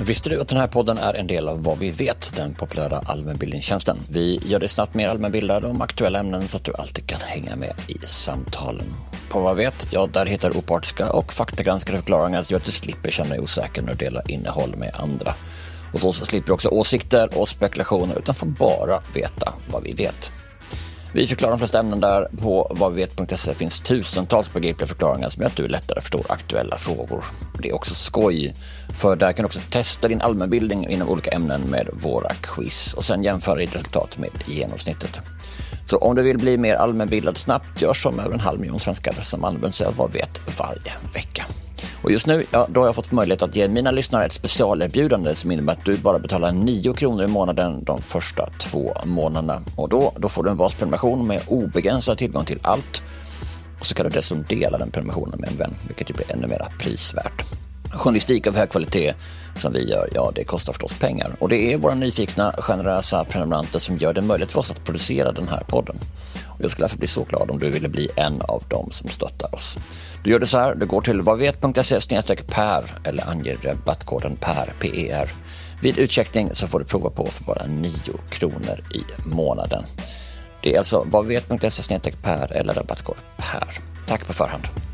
Visste du att den här podden är en del av Vad vi vet, den populära allmänbildningstjänsten? Vi gör dig snabbt mer allmänbildad om aktuella ämnen så att du alltid kan hänga med i samtalen. På Vad vet, ja, där hittar du opartiska och faktagranskade förklaringar så att du slipper känna dig osäker när du delar innehåll med andra. Och så slipper du också åsikter och spekulationer utan får bara veta vad vi vet. Vi förklarar de flesta ämnen där. På vadvivet.se finns tusentals begripliga förklaringar som gör att du lättare förstår aktuella frågor. Det är också skoj, för där kan du också testa din allmänbildning inom olika ämnen med våra quiz och sen jämföra ditt resultat med genomsnittet. Så om du vill bli mer allmänbildad snabbt, gör som över en halv miljon svenskar som använder sig av Vad vet varje vecka. Och just nu, ja, då har jag fått möjlighet att ge mina lyssnare ett specialerbjudande som innebär att du bara betalar 9 kronor i månaden de första två månaderna. Och då, då får du en vasprenumeration med obegränsad tillgång till allt. Och så kan du dessutom dela den prenumerationen med en vän, vilket ju blir ännu mer prisvärt. Journalistik av hög kvalitet som vi gör, ja det kostar förstås pengar. Och det är våra nyfikna, generösa prenumeranter som gör det möjligt för oss att producera den här podden. Och jag skulle därför bli så glad om du ville bli en av dem som stöttar oss. Du gör det så här, du går till vadvet.se per eller anger rabattkoden PER, PER. Vid utcheckning så får du prova på för bara 9 kronor i månaden. Det är alltså vadvet.se per eller rabattkod PER. Tack på förhand.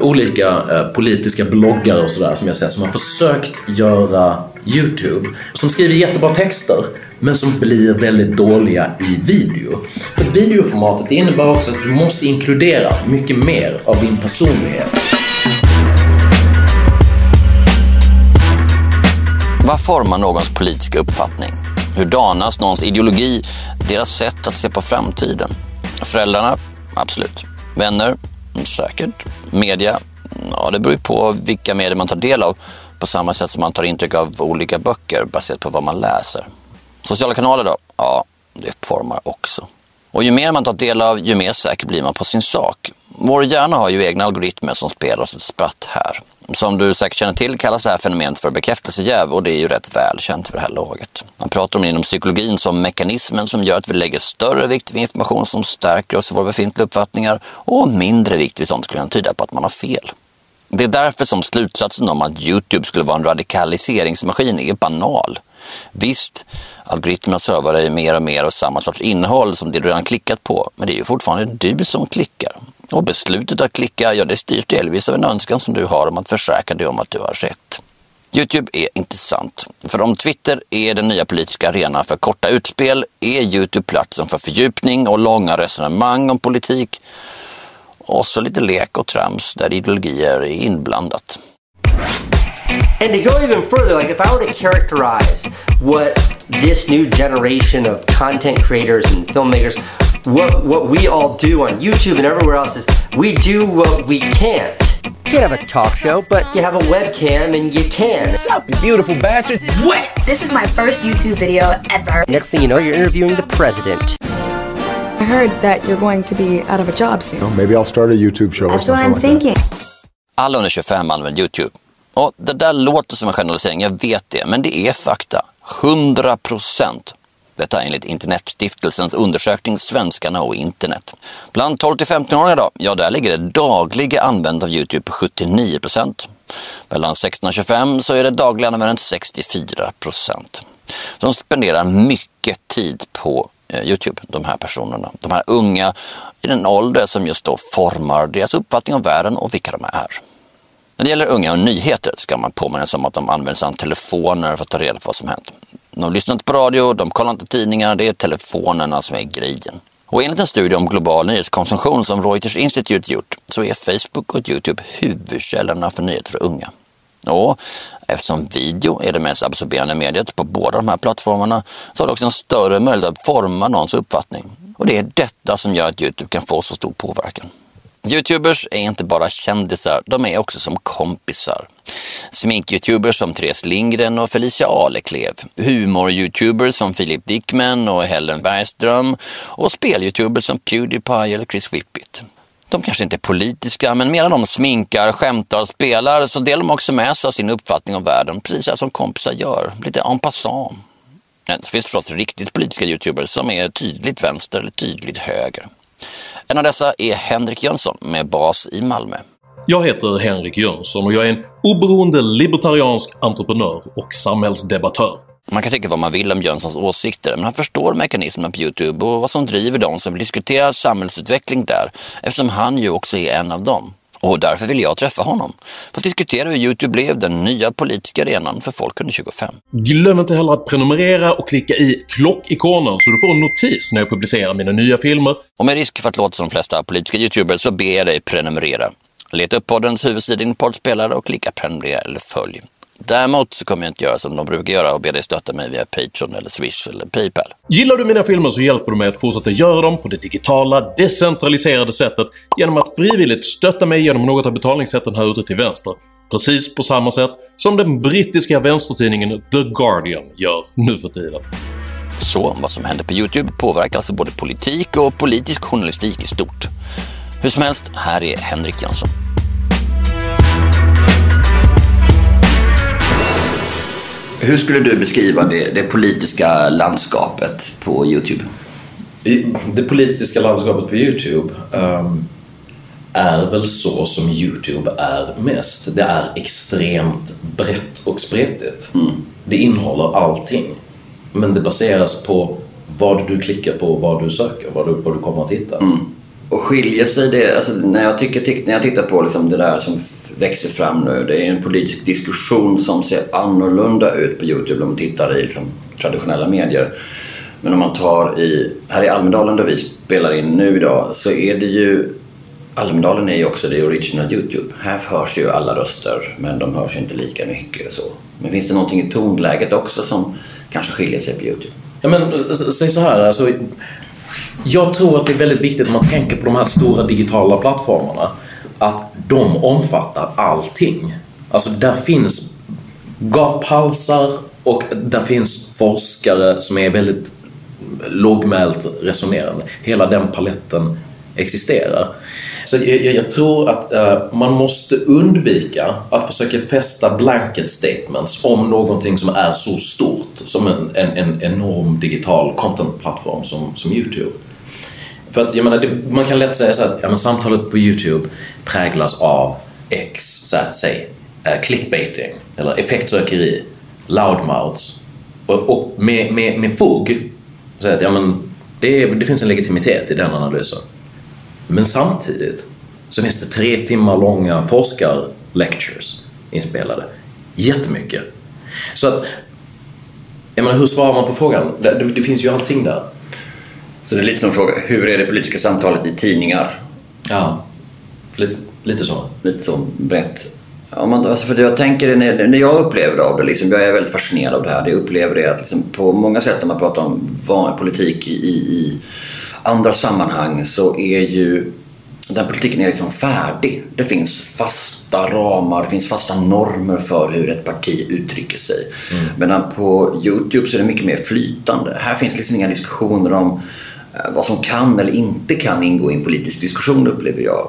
Olika eh, politiska bloggare och sådär som jag sett som har försökt göra YouTube. Som skriver jättebra texter men som blir väldigt dåliga i video. För videoformatet innebär också att du måste inkludera mycket mer av din personlighet. Vad formar någons politiska uppfattning? Hur danas någons ideologi, deras sätt att se på framtiden? Föräldrarna? Absolut. Vänner? Mm, säkert. Media? Ja, det beror ju på vilka medier man tar del av. På samma sätt som man tar intryck av olika böcker baserat på vad man läser. Sociala kanaler då? Ja, det formar också. Och ju mer man tar del av, ju mer säker blir man på sin sak. Vår hjärna har ju egna algoritmer som spelar oss ett spratt här. Som du säkert känner till kallas det här fenomenet för bekräftelsejäv och det är ju rätt välkänt för det här laget. Man pratar om det inom psykologin som mekanismen som gör att vi lägger större vikt vid information som stärker oss i våra befintliga uppfattningar och mindre vikt vid sånt som kan tyda på att man har fel. Det är därför som slutsatsen om att Youtube skulle vara en radikaliseringsmaskin är banal. Visst, algoritmerna servar dig mer och mer av samma sorts innehåll som det du redan klickat på, men det är ju fortfarande du som klickar. Och beslutet att klicka, ja det styrs delvis av en önskan som du har om att försäkra dig om att du har rätt. Youtube är intressant. För om Twitter är den nya politiska arenan för korta utspel är Youtube platsen för fördjupning och långa resonemang om politik. Och så lite lek och trams där ideologier är inblandat. And to go even further, like if I were to characterize what this new generation of content creators and filmmakers, what what we all do on YouTube and everywhere else is we do what we can't. You can have a talk show, but you have a webcam and you can. What's up, you beautiful bastards? What? This is my first YouTube video ever. Next thing you know, you're interviewing the president. I heard that you're going to be out of a job soon. Oh, maybe I'll start a YouTube show or That's what I'm like thinking. that. Alla under 25 använder Youtube. Och det där låter som en generalisering, jag vet det, men det är fakta. 100 procent. Detta enligt Internetstiftelsens undersökning Svenskarna och internet. Bland 12 till 15-åringar då? Ja, där ligger det dagliga användandet av Youtube på 79 procent. Mellan 16 och 25 så är det dagliga användandet 64 procent. De spenderar mycket tid på eh, Youtube, de här personerna. De här unga i den ålder som just då formar deras uppfattning om världen och vilka de är. När det gäller unga och nyheter ska man påminna sig om att de använder sig av telefoner för att ta reda på vad som hänt. De lyssnar inte på radio, de kollar inte tidningar, det är telefonerna som är grejen. Och enligt en studie om global nyhetskonsumtion som Reuters Institute gjort så är Facebook och Youtube huvudkällorna för nyheter för unga. Och eftersom video är det mest absorberande mediet på båda de här plattformarna så har det också en större möjlighet att forma någons uppfattning. Och det är detta som gör att Youtube kan få så stor påverkan. Youtubers är inte bara kändisar, de är också som kompisar. Smink-youtubers som Therese Lindgren och Felicia Aleklev. Humor-youtubers som Filip Dickman och Helen Bergström. Och spel-youtubers som Pewdiepie eller Chris Whippet. De kanske inte är politiska, men medan de sminkar, skämtar och spelar så delar de också med sig av sin uppfattning om världen, precis som kompisar gör, lite en passant. Men det finns förstås riktigt politiska youtubers som är tydligt vänster eller tydligt höger. En av dessa är Henrik Jönsson med bas i Malmö. Jag heter Henrik Jönsson och jag är en oberoende libertariansk entreprenör och samhällsdebattör. Man kan tycka vad man vill om Jönssons åsikter, men han förstår mekanismen på Youtube och vad som driver dem som vill diskutera samhällsutveckling där, eftersom han ju också är en av dem. Och därför vill jag träffa honom för att diskutera hur Youtube blev den nya politiska arenan för folk under 25. Glöm inte heller att prenumerera och klicka i klockikonen så du får en notis när jag publicerar mina nya filmer. Och med risk för att låta som de flesta politiska youtubers så ber jag dig prenumerera. Leta upp poddens huvudsida i din poddspelare och klicka prenumerera eller följ. Däremot så kommer jag inte göra som de brukar göra och be dig stötta mig via Patreon eller Swish eller Paypal. Gillar du mina filmer så hjälper du mig att fortsätta göra dem på det digitala, decentraliserade sättet genom att frivilligt stötta mig genom något av betalningssätten här ute till vänster. Precis på samma sätt som den brittiska vänstertidningen The Guardian gör nu för tiden. Så vad som händer på Youtube påverkar alltså både politik och politisk journalistik i stort. Hur som helst, här är Henrik Jönsson. Hur skulle du beskriva det, det politiska landskapet på Youtube? Det politiska landskapet på Youtube um, är väl så som Youtube är mest. Det är extremt brett och spretigt. Mm. Det innehåller allting. Men det baseras på vad du klickar på, vad du söker, vad du, vad du kommer att hitta. Mm. Och skiljer sig det, alltså när jag, tycker, när jag tittar på liksom det där som växer fram nu, det är en politisk diskussion som ser annorlunda ut på Youtube om man tittar i liksom traditionella medier. Men om man tar i, här i Almedalen där vi spelar in nu idag så är det ju Almedalen är ju också det original Youtube. Här hörs ju alla röster men de hörs inte lika mycket. Så. Men finns det någonting i tonläget också som kanske skiljer sig på Youtube? Ja men säg så här, alltså, jag tror att det är väldigt viktigt när man tänker på de här stora digitala plattformarna att de omfattar allting. Alltså där finns gaphalsar och där finns forskare som är väldigt lågmält resonerande. Hela den paletten existerar. Så jag, jag tror att uh, man måste undvika att försöka fästa blanket statements om någonting som är så stort som en, en, en enorm digital contentplattform som, som Youtube. För att jag menar, det, man kan lätt säga så att ja, men samtalet på Youtube präglas av X, så här, säg uh, clickbaiting eller effektsökeri, loudmouths och, och med, med, med fog så att ja, men det, det finns en legitimitet i den analysen. Men samtidigt så finns det tre timmar långa forskarlectures inspelade. Jättemycket. Så att, jag menar, hur svarar man på frågan? Det, det, det finns ju allting där. Så det är lite som fråga, hur är det politiska samtalet i tidningar? Ja, lite, lite så. Lite så brett. Ja, man, alltså för det jag tänker, när, när jag upplever av det, liksom, jag är väldigt fascinerad av det här. Det jag upplever är att liksom, på många sätt när man pratar om vad politik i, i andra sammanhang så är ju den politiken är liksom färdig. Det finns fasta ramar, det finns fasta normer för hur ett parti uttrycker sig. Mm. Medan på Youtube så är det mycket mer flytande. Här finns liksom inga diskussioner om vad som kan eller inte kan ingå i en politisk diskussion upplever jag.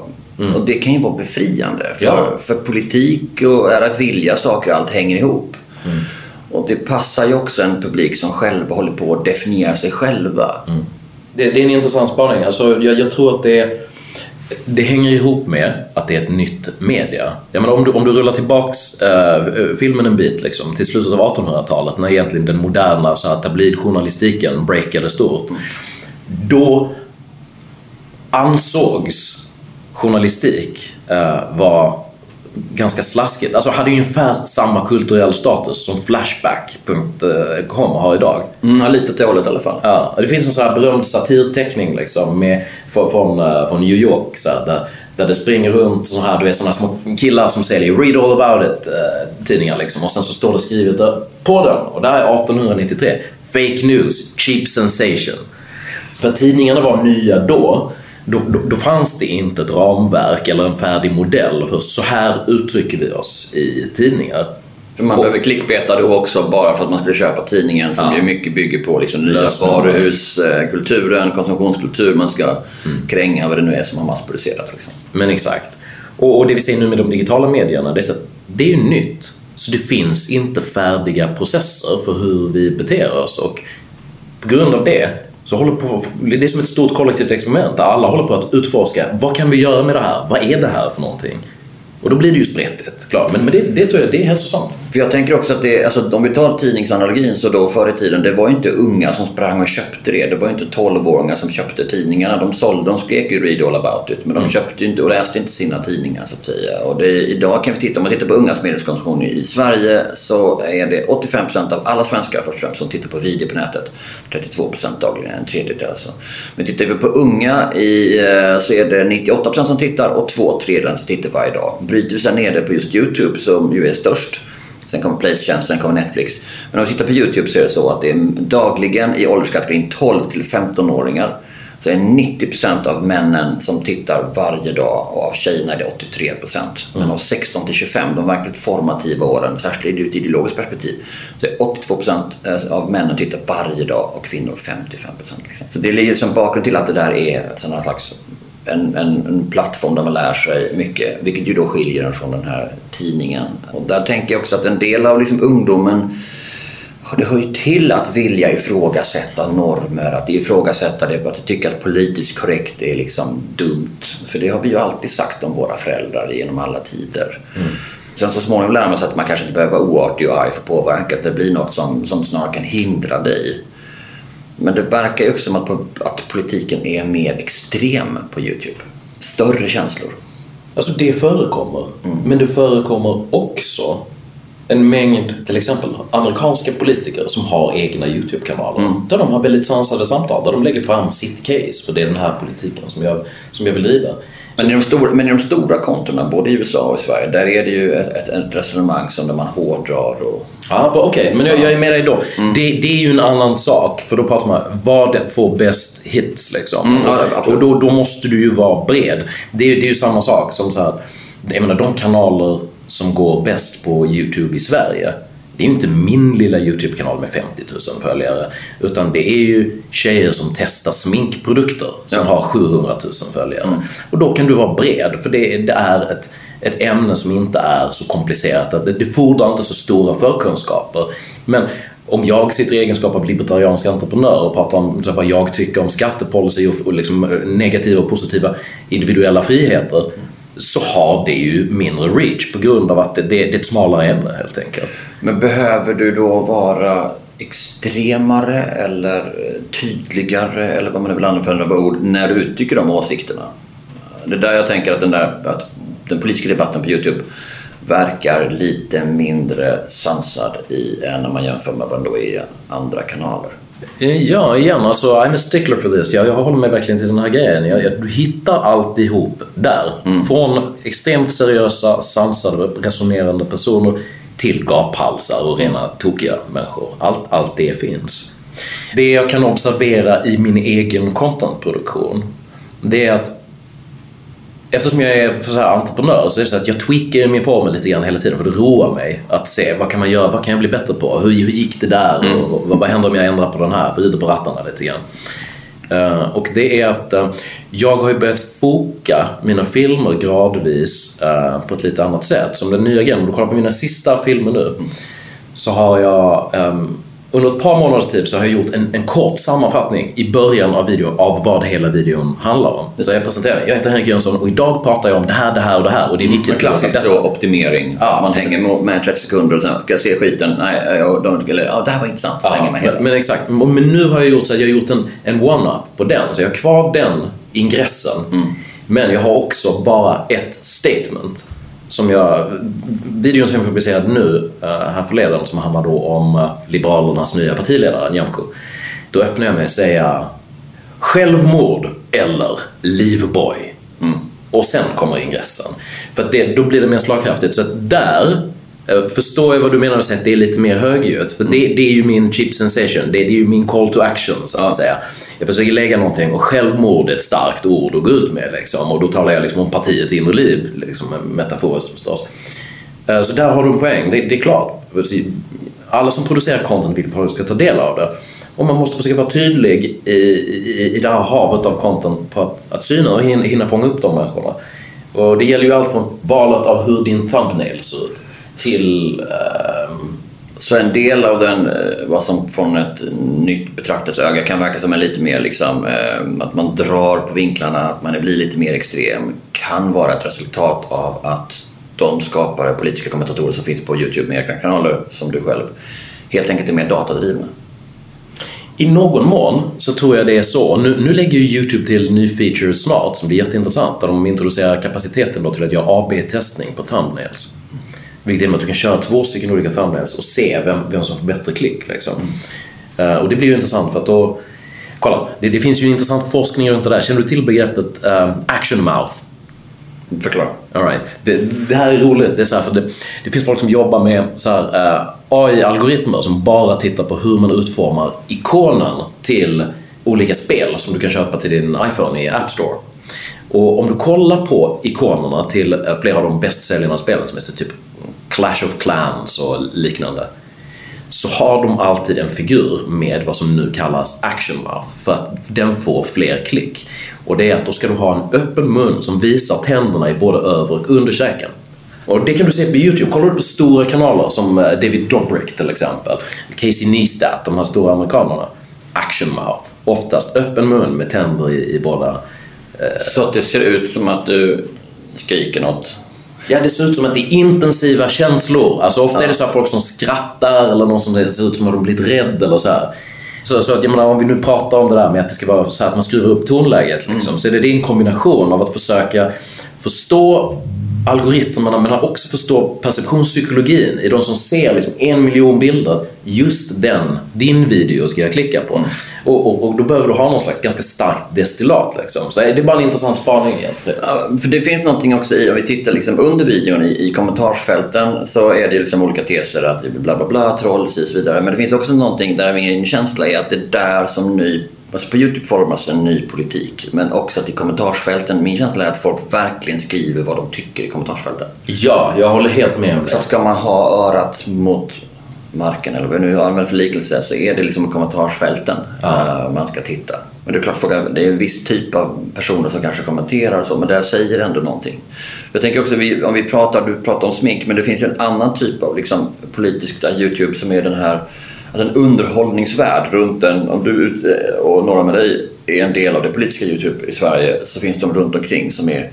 Och det kan ju vara befriande. För, ja. för politik och är att vilja saker och allt hänger ihop. Mm. Och det passar ju också en publik som själva håller på att definiera sig själva. Mm. Det, det, är en intressant spaning. Alltså, jag, jag tror att det det hänger ihop med att det är ett nytt media. Jag menar, om, du, om du rullar tillbaks äh, filmen en bit liksom, till slutet av 1800-talet när egentligen den moderna så här, tabloidjournalistiken breakade stort. Då ansågs journalistik äh, vara ganska slaskigt. Alltså hade ungefär samma kulturell status som Flashback.com har idag. Mm, lite hållet i alla fall. Ja, det finns en sån här berömd satirteckning liksom med, från, från, eh, från New York så här, där, där det springer runt så här, du vet, såna små killar som säljer “Read all about it” tidningar liksom. Och sen så står det skrivet på den och det här är 1893. “Fake news, cheap sensation”. För tidningarna var nya då då, då, då, fanns det inte ett ramverk eller en färdig modell för så här uttrycker vi oss i tidningar. För man och, behöver klickbeta då också bara för att man skulle köpa tidningen som ja. ju mycket bygger på liksom nya varuhuskulturen, konsumtionskultur, man ska mm. kränga vad det nu är som har massproducerats. Liksom. Men exakt. Och, och, det vi ser nu med de digitala medierna, det är, så det är ju nytt. Så det finns inte färdiga processer för hur vi beter oss och på grund av det så håller på, det är som ett stort kollektivt experiment där alla håller på att utforska vad kan vi göra med det här? Vad är det här för någonting? Och då blir det ju sprättigt, klart. Men, men det, det tror jag det är hälsosamt. För jag tänker också att det, alltså, om vi tar tidningsanalogin så då förr i tiden, det var ju inte unga som sprang och köpte det. Det var ju inte 12-åringar som köpte tidningarna. De sålde, de skrek ju read all about it. Men de mm. köpte inte och läste inte sina tidningar så att säga. Och det, idag kan vi titta, om man tittar på ungas medelskonsumtion i Sverige så är det 85% av alla svenskar först och främst som tittar på video på nätet. 32% dagligen, en tredjedel alltså. Men tittar vi på unga i, eh, så är det 98% som tittar och två tredjedelar som tittar varje dag. Bryter vi sen ner det på just Youtube som ju är störst Sen kommer Playstation, sen kommer Netflix. Men om vi tittar på YouTube så är det så att det är dagligen i ålderskategorin 12 till 15-åringar så är 90% av männen som tittar varje dag och av tjejerna är det 83%. Men av 16 till 25, de verkligt formativa åren, särskilt ur ett ideologiskt perspektiv, så är 82% eh, av männen tittar varje dag och kvinnor 55%. Liksom. Så det ligger som bakgrund till att det där är en slags en, en, en, plattform där man lär sig mycket, vilket ju då skiljer den från den här tidningen. Och där tänker jag också att en del av liksom ungdomen det hör ju till att vilja ifrågasätta normer, att ifrågasätta det, att tycka att politiskt korrekt är liksom dumt. För det har vi ju alltid sagt om våra föräldrar genom alla tider. Mm. Sen så småningom lär man sig att man kanske inte behöver vara oartig och arg för påverkan. Det blir något som, som snarare kan hindra dig men det verkar ju också som att, att politiken är mer extrem på Youtube. Större känslor. Alltså det förekommer. Mm. Men det förekommer också en mängd, till exempel amerikanska politiker som har egna Youtube-kanaler. Mm. Där de har väldigt sansade samtal, där de lägger fram sitt case för det är den här politiken som jag, som jag vill driva. Men i, de stora, men i de stora kontona, både i USA och i Sverige, där är det ju ett, ett, ett resonemang som där man hårdrar och... Ja, okej, okay. men jag, jag, är med dig då. Mm. Det, det, är ju en annan sak, för då pratar man vad får bäst hits liksom. Mm, ja, och då, då måste du ju vara bred. Det, det är ju samma sak som så här, jag menar de kanaler som går bäst på Youtube i Sverige det är inte min lilla Youtube-kanal med 50 000 följare. Utan det är ju tjejer som testar sminkprodukter som ja. har 700 000 följare. Mm. Och då kan du vara bred, för det, det är ett, ett ämne som inte är så komplicerat. Det, det fordrar inte så stora förkunskaper. Men om jag sitter i egenskap av libertariansk entreprenör och pratar om vad jag tycker om skattepolicy och, och liksom negativa och positiva individuella friheter så har det ju mindre reach på grund av att det, det är ett smalare ämne helt enkelt. Men behöver du då vara extremare eller tydligare eller vad man vill använda för ord när du uttrycker de åsikterna? Det är där jag tänker att den, där, att den politiska debatten på Youtube verkar lite mindre sansad i än när man jämför med vad den då är i andra kanaler. Ja, igen alltså I'm a stickler for this. Jag, jag håller mig verkligen till den här grejen. Jag, jag, du hittar alltihop där. Mm. Från extremt seriösa, sansade, resonerande personer till gaphalsar och rena tokiga människor. Allt, allt det finns. Det jag kan observera i min egen contentproduktion det är att eftersom jag är så entreprenör så är det så att jag tweakar min formel lite grann hela tiden för det roar mig att se vad kan man göra, vad kan jag bli bättre på, hur, hur gick det där mm. och vad, vad händer om jag ändrar på den här, vrider på rattarna lite grann. Eh, och det är att eh, jag har ju börjat foka mina filmer gradvis eh, på ett lite annat sätt. Som den nya grejen, om du kollar på mina sista filmer nu så har jag ehm, under ett par månaders tid så har jag gjort en, en kort sammanfattning i början av videon av vad hela videon handlar om. Så jag presenterar, jag heter Henrik Jönsson och idag pratar jag om det här, det här och det här och det är viktigt. Klassisk Detta- så optimering. Ja, man precis. hänger med- med 30 sekunder och sen ska jag se skiten. Nej, jag, de, eller, ja, det här var intressant. Hänger Ja, man hela. men, men exakt. Men nu har jag gjort så att jag har gjort en, en one-up på den. Så jag har kvar den ingressen. Men jag har också bara ett statement. Som jag, videon som jag publicerade nu uh, här förleden som handlar då om eh, Liberalernas nya partiledare Nyamko. Då öppnar jag med att säga självmord eller livboj. Och sen kommer ingressen. För det, då blir det mer slagkraftigt. Så att där Eh, förstår jag vad du menar och säger att det är lite mer högljutt. För det, det är ju min chip sensation. Det, det är ju min call to action så att säga. Jag försöker lägga någonting och självmord är ett starkt ord att gå ut med. Liksom. Och då talar jag liksom om partiets inre liv, liksom, metaforiskt förstås. Eh, så där har du en poäng. Det, det är klart. Alla som producerar content vill att ska ta del av det. Och man måste försöka vara tydlig i, i, i det här havet av content på att, att syna och hinna, hinna fånga upp de människorna. Och det gäller ju allt från valet av hur din thumbnail ser ut till... Ehm, så en del av den, eh, vad som från ett nytt betraktarsöga kan verka som en lite mer liksom, eh, att man drar på vinklarna, att man blir lite mer extrem, kan vara ett resultat av att de skapare, politiska kommentatorer som finns på Youtube med egna kanaler, som du själv, helt enkelt är mer datadrivna. I någon mån så tror jag det är så. Nu, nu lägger ju Youtube till ny feature snart som blir jätteintressant där de introducerar kapaciteten då till att göra AB-testning på thumbnails. Vilket innebär att du kan köra två stycken olika thumbnails och se vem, vem som får bättre klick. Liksom. Eh, och det blir ju intressant för att då... Kolla, det, det finns ju en intressant forskning runt det där. Känner du till begreppet eh, action mouth? Förklara. All right. det, det här är roligt. Det, är så för det, det finns folk som jobbar med så här, eh, AI-algoritmer som bara tittar på hur man utformar ikonen till olika spel som du kan köpa till din iPhone i App Store. Och om du kollar på ikonerna till eh, flera av de bästsäljande spelen som heter typ Clash of Clans och liknande så har de alltid en figur med vad som nu kallas action mouth för att den får fler klick. Och det är att då ska du ha en öppen mun som visar tänderna i både över och underkäken. Och det kan du se på Youtube. Kollar du på stora kanaler som eh, David Dobrik till exempel, Casey Neistat, de här stora amerikanerna. Action mouth. Oftast öppen mun med tänder i, i båda. Så att det ser ut som att du skriker något. Ja, det ser ut som att det är intensiva känslor. Alltså ofta är det så folk som skrattar eller någon som ser ut som att de blivit rädd eller så här. Så, så att jag menar, om vi nu pratar om det där med att det ska vara så att man skruvar upp tonläget liksom, så är det, det är en kombination av att försöka förstå algoritmerna men också förstå perceptionspsykologin i de som ser liksom en miljon bilder. Just den, din video ska jag klicka på. Och, och, och då behöver du ha någon slags ganska starkt destillat. Liksom. Så det är bara en intressant spaning egentligen. Ja, för det finns någonting också i, om vi tittar liksom under videon i, i kommentarsfälten så är det liksom olika teser att bla bla bla, troll och så vidare. Men det finns också någonting där min känsla är att det är där som ny, alltså på Youtube formas en ny politik. Men också att i kommentarsfälten, min känsla är att folk verkligen skriver vad de tycker i kommentarsfälten. Ja, jag håller helt med om det. Så ska man ha örat mot marken eller vad vi nu använder för liknelse så är det liksom kommentarsfälten eh, man ska titta. Men det är klart, det är en viss typ av personer som kanske kommenterar och så, men det säger ändå någonting. Jag tänker också, om vi pratar, du pratar om smink, men det finns ju en annan typ av liksom, politisk Youtube som är den här, alltså en underhållningsvärld runt en, om du eh, och några med dig är en del av det politiska Youtube i Sverige så finns de runt omkring som är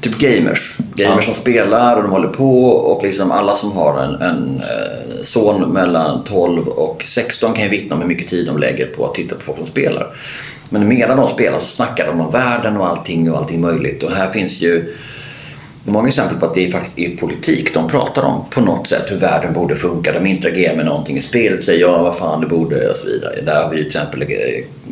typ gamers. Gamers som spelar och de håller på och liksom alla som har en, en eh, son mellan 12 och 16 kan ju vittna om hur mycket tid de lägger på att titta på folk som spelar. Men medan de spelar så snackar de om världen och allting och allting möjligt och här finns ju många exempel på att det faktiskt är politik de pratar om på något sätt hur världen borde funka. De interagerar med någonting i spelet säger ja vad fan det borde och så vidare. Där har vi ju till exempel eh,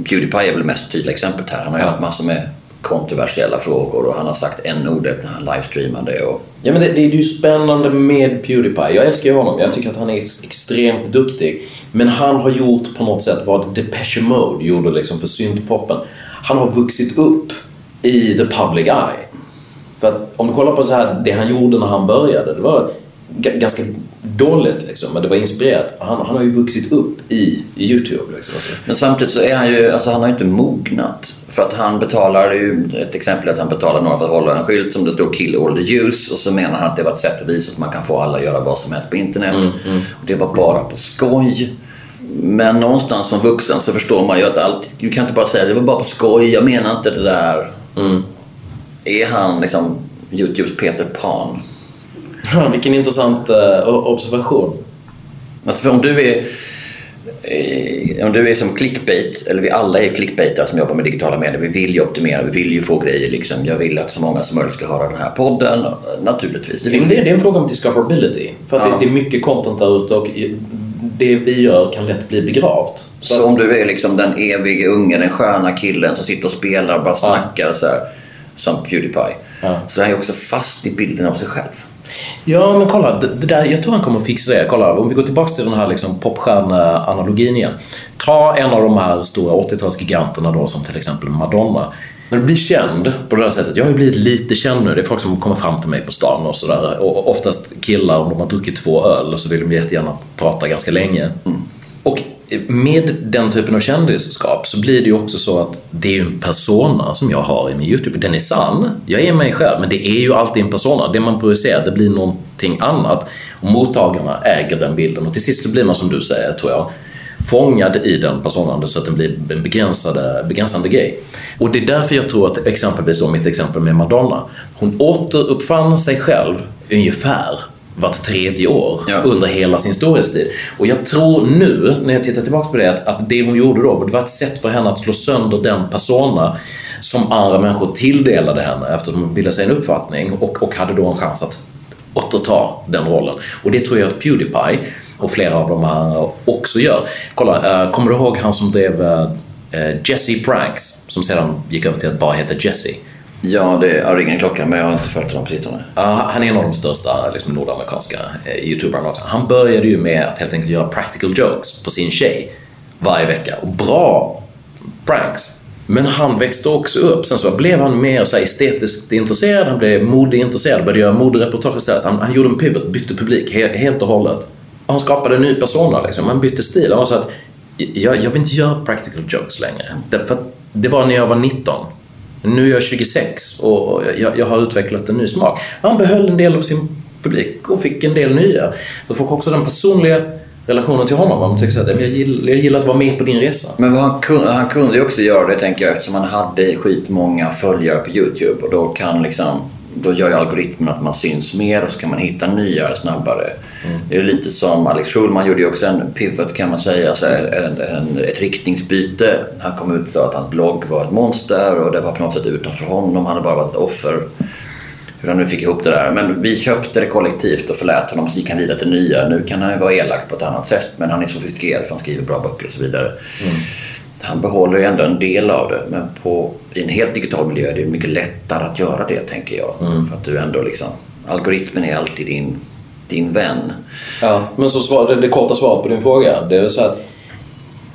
Pewdiepie är väl det mest tydliga exemplet här. Han har ju haft massor med kontroversiella frågor och han har sagt n-ordet när han livestreamade. Och... Ja, men det, det är ju spännande med Pewdiepie. Jag älskar ju honom. Jag tycker att han är extremt duktig. Men han har gjort på något sätt vad Depeche Mode gjorde liksom för syntpoppen. Han har vuxit upp i the public eye. För att om du kollar på så här, det han gjorde när han började, det var ganska dåligt liksom, men det var inspirerat. Han, han har ju vuxit upp i, i YouTube. Liksom. Men samtidigt så är han ju, alltså han har ju inte mognat. För att han betalar ju, ett exempel är att han betalar några för att hålla en skylt som det står “Kill all the use” och så menar han att det var ett sätt att visa att man kan få alla att göra vad som helst på internet. Mm, Och det var bara på skoj. Men någonstans som vuxen så förstår man ju att allt, du kan inte bara säga det var bara på skoj, jag menar inte det där. Mm. Är han liksom Youtubes Peter Pan? Ja, vilken intressant eh, observation. Alltså för om du är eh, om du är som clickbait, eller vi alla är clickbaitare som jobbar med digitala medier. Vi vill ju optimera, vi vill ju få grejer liksom. Jag vill att så många som möjligt ska höra den här podden. Naturligtvis. Det Det, är en fråga om discoverability. För att Ja. det, är mycket content där ute och det vi gör kan lätt bli begravt. Så om du är liksom den evige unge, den sköna killen som sitter och spelar och bara snackar så här, som Pewdiepie. Ja. Så är han ju också fast i bilden av sig själv. Ja, men kolla. Det, där, jag tror han kommer att fixa det. Kolla, om vi går tillbaka till den här liksom popstjärneanalogin igen. Ta en av de här stora 80-talsgiganterna då som till exempel Madonna. När du blir känd på det här sättet. Jag har ju blivit lite känd nu. Det är folk som kommer fram till mig på stan och sådär. Och oftast killar, om de har druckit två öl så vill de jättegärna prata ganska länge. Och med den typen av kändisskap så blir det ju också så att det är ju en persona som jag har i min YouTube. Den är sann, jag är mig själv, men det är ju alltid en persona. Det man projicerar, det blir någonting annat. Och mottagarna äger den bilden och till sist så blir man som du säger, tror jag, fångad i den personan så att den blir en begränsade, begränsande grej. Och det är därför jag tror att exempelvis då mitt exempel med Madonna, hon återuppfann sig själv ungefär vart tredje år Ja. under hela sin storhetstid. Och jag tror nu, när jag tittar tillbaka på det, att, att det hon gjorde då, det var ett sätt för henne att slå sönder den persona som andra människor tilldelade henne eftersom hon bildade sig en uppfattning och, och hade då en chans att återta den rollen. Och det tror jag att Pewdiepie och flera av de här också gör. Kolla, eh, kommer du ihåg han som drev eh, Jesse Pranks som sedan gick över till att bara heta Jesse? Ja, det jag ringer en klocka men jag har inte följt honom på sistone. Ja, han är en av de största liksom, nordamerikanska eh, youtuberna också. Han började ju med att helt enkelt göra practical jokes på sin tjej varje vecka. Och bra pranks. Men han växte också upp. Sen så blev han mer så här, estetiskt intresserad, han blev modeintresserad, började göra modereportage istället. Han, han gjorde en pivot, bytte publik he, helt och hållet. Och han skapade en ny persona liksom. Han bytte stil. Han var så att jag, jag vill inte göra practical jokes längre. Det, för det var när jag var 19. Nu är jag 26 och jag, jag har utvecklat en ny smak. Han behöll en del av sin publik och fick en del nya. Då får också den personliga relationen till honom. Man tycker att jag gillar, jag gillar att vara med på din resa. Men vad han, kunde, han kunde ju också göra det tänker jag eftersom han hade skitmånga följare på Youtube och då kan liksom då gör ju algoritmen att man syns mer och så kan man hitta nya snabbare. Det är lite som Alex Schulman gjorde ju också en pivot kan man säga, så här, en, en, ett riktningsbyte. Han kom ut och att hans blogg var ett monster och det var på något sätt utanför honom. Han hade bara varit ett offer. Hur han nu fick ihop det där. Men vi köpte det kollektivt och förlät honom så gick han vidare till nya. Nu kan han ju vara elak på ett annat sätt men han är sofistikerad för han skriver bra böcker och så vidare. Han behåller ju ändå en del av det men på, i en helt digital miljö är det mycket lättare att göra det tänker jag. För att du ändå liksom, algoritmen är alltid din, din vän. Ja, men så svar, det, det korta svaret på din fråga, det är så att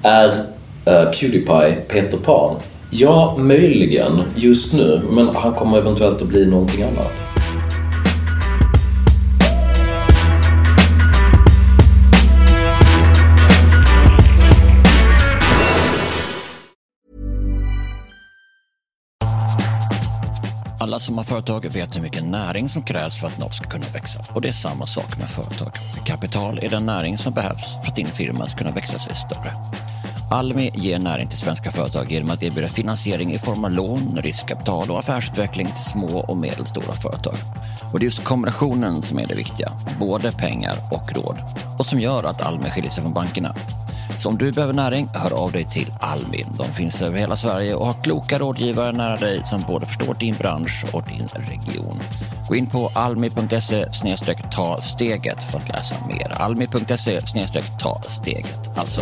är uh, Pewdiepie Peter Pan? Ja, möjligen just nu, men han kommer eventuellt att bli någonting annat. Alla som har företag vet hur mycket näring som krävs för att något ska kunna växa. Och det är samma sak med företag. Kapital är den näring som behövs för att din firma ska kunna växa sig större. Almi ger näring till svenska företag genom att erbjuda finansiering i form av lån, riskkapital och affärsutveckling till små och medelstora företag. Och det är just kombinationen som är det viktiga, både pengar och råd. Och som gör att Almi skiljer sig från bankerna. Så om du behöver näring, hör av dig till Almi. De finns över hela Sverige och har kloka rådgivare nära dig som både förstår din bransch och din region. Gå in på almi.se ta steget för att läsa mer. Almi.se ta steget alltså.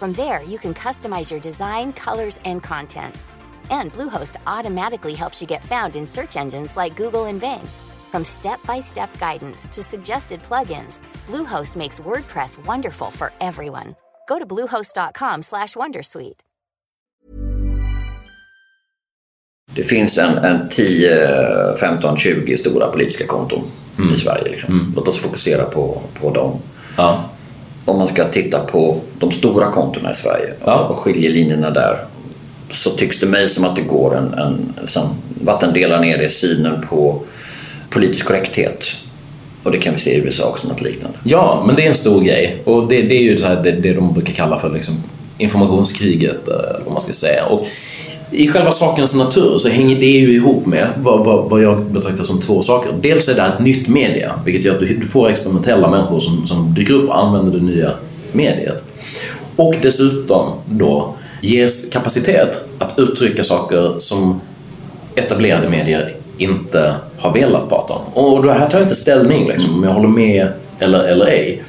From there, you can customize your design, colors, and content. And Bluehost automatically helps you get found in search engines like Google and Bing. From step-by-step guidance to suggested plugins, Bluehost makes WordPress wonderful for everyone. Go to bluehost.com slash wondersuite. Det finns en, en 10, 15, 20 stora politiska konton Mm. i Sverige. Liksom. Låt oss fokusera på, på dem. Ja. Om man ska titta på de stora kontona i Sverige Ja. och skiljelinjerna där så tycks det mig som att det går en, en liksom, vattendelare ner i synen på politisk korrekthet. Och det kan vi se i USA också, något liknande. Ja, men det är en stor grej. Och det, det är ju så här, det, det de brukar kalla för liksom informationskriget, eh, eller vad man ska säga. Och i själva sakens natur så hänger det ju ihop med vad, vad, vad jag betraktar som två saker. Dels är det här ett nytt media, vilket gör att du, du får experimentella människor som, som dyker upp och använder det nya mediet. Och dessutom då ges kapacitet att uttrycka saker som etablerade medier inte har velat prata om. Och det här tar jag inte ställning liksom, om jag håller med eller, eller ej.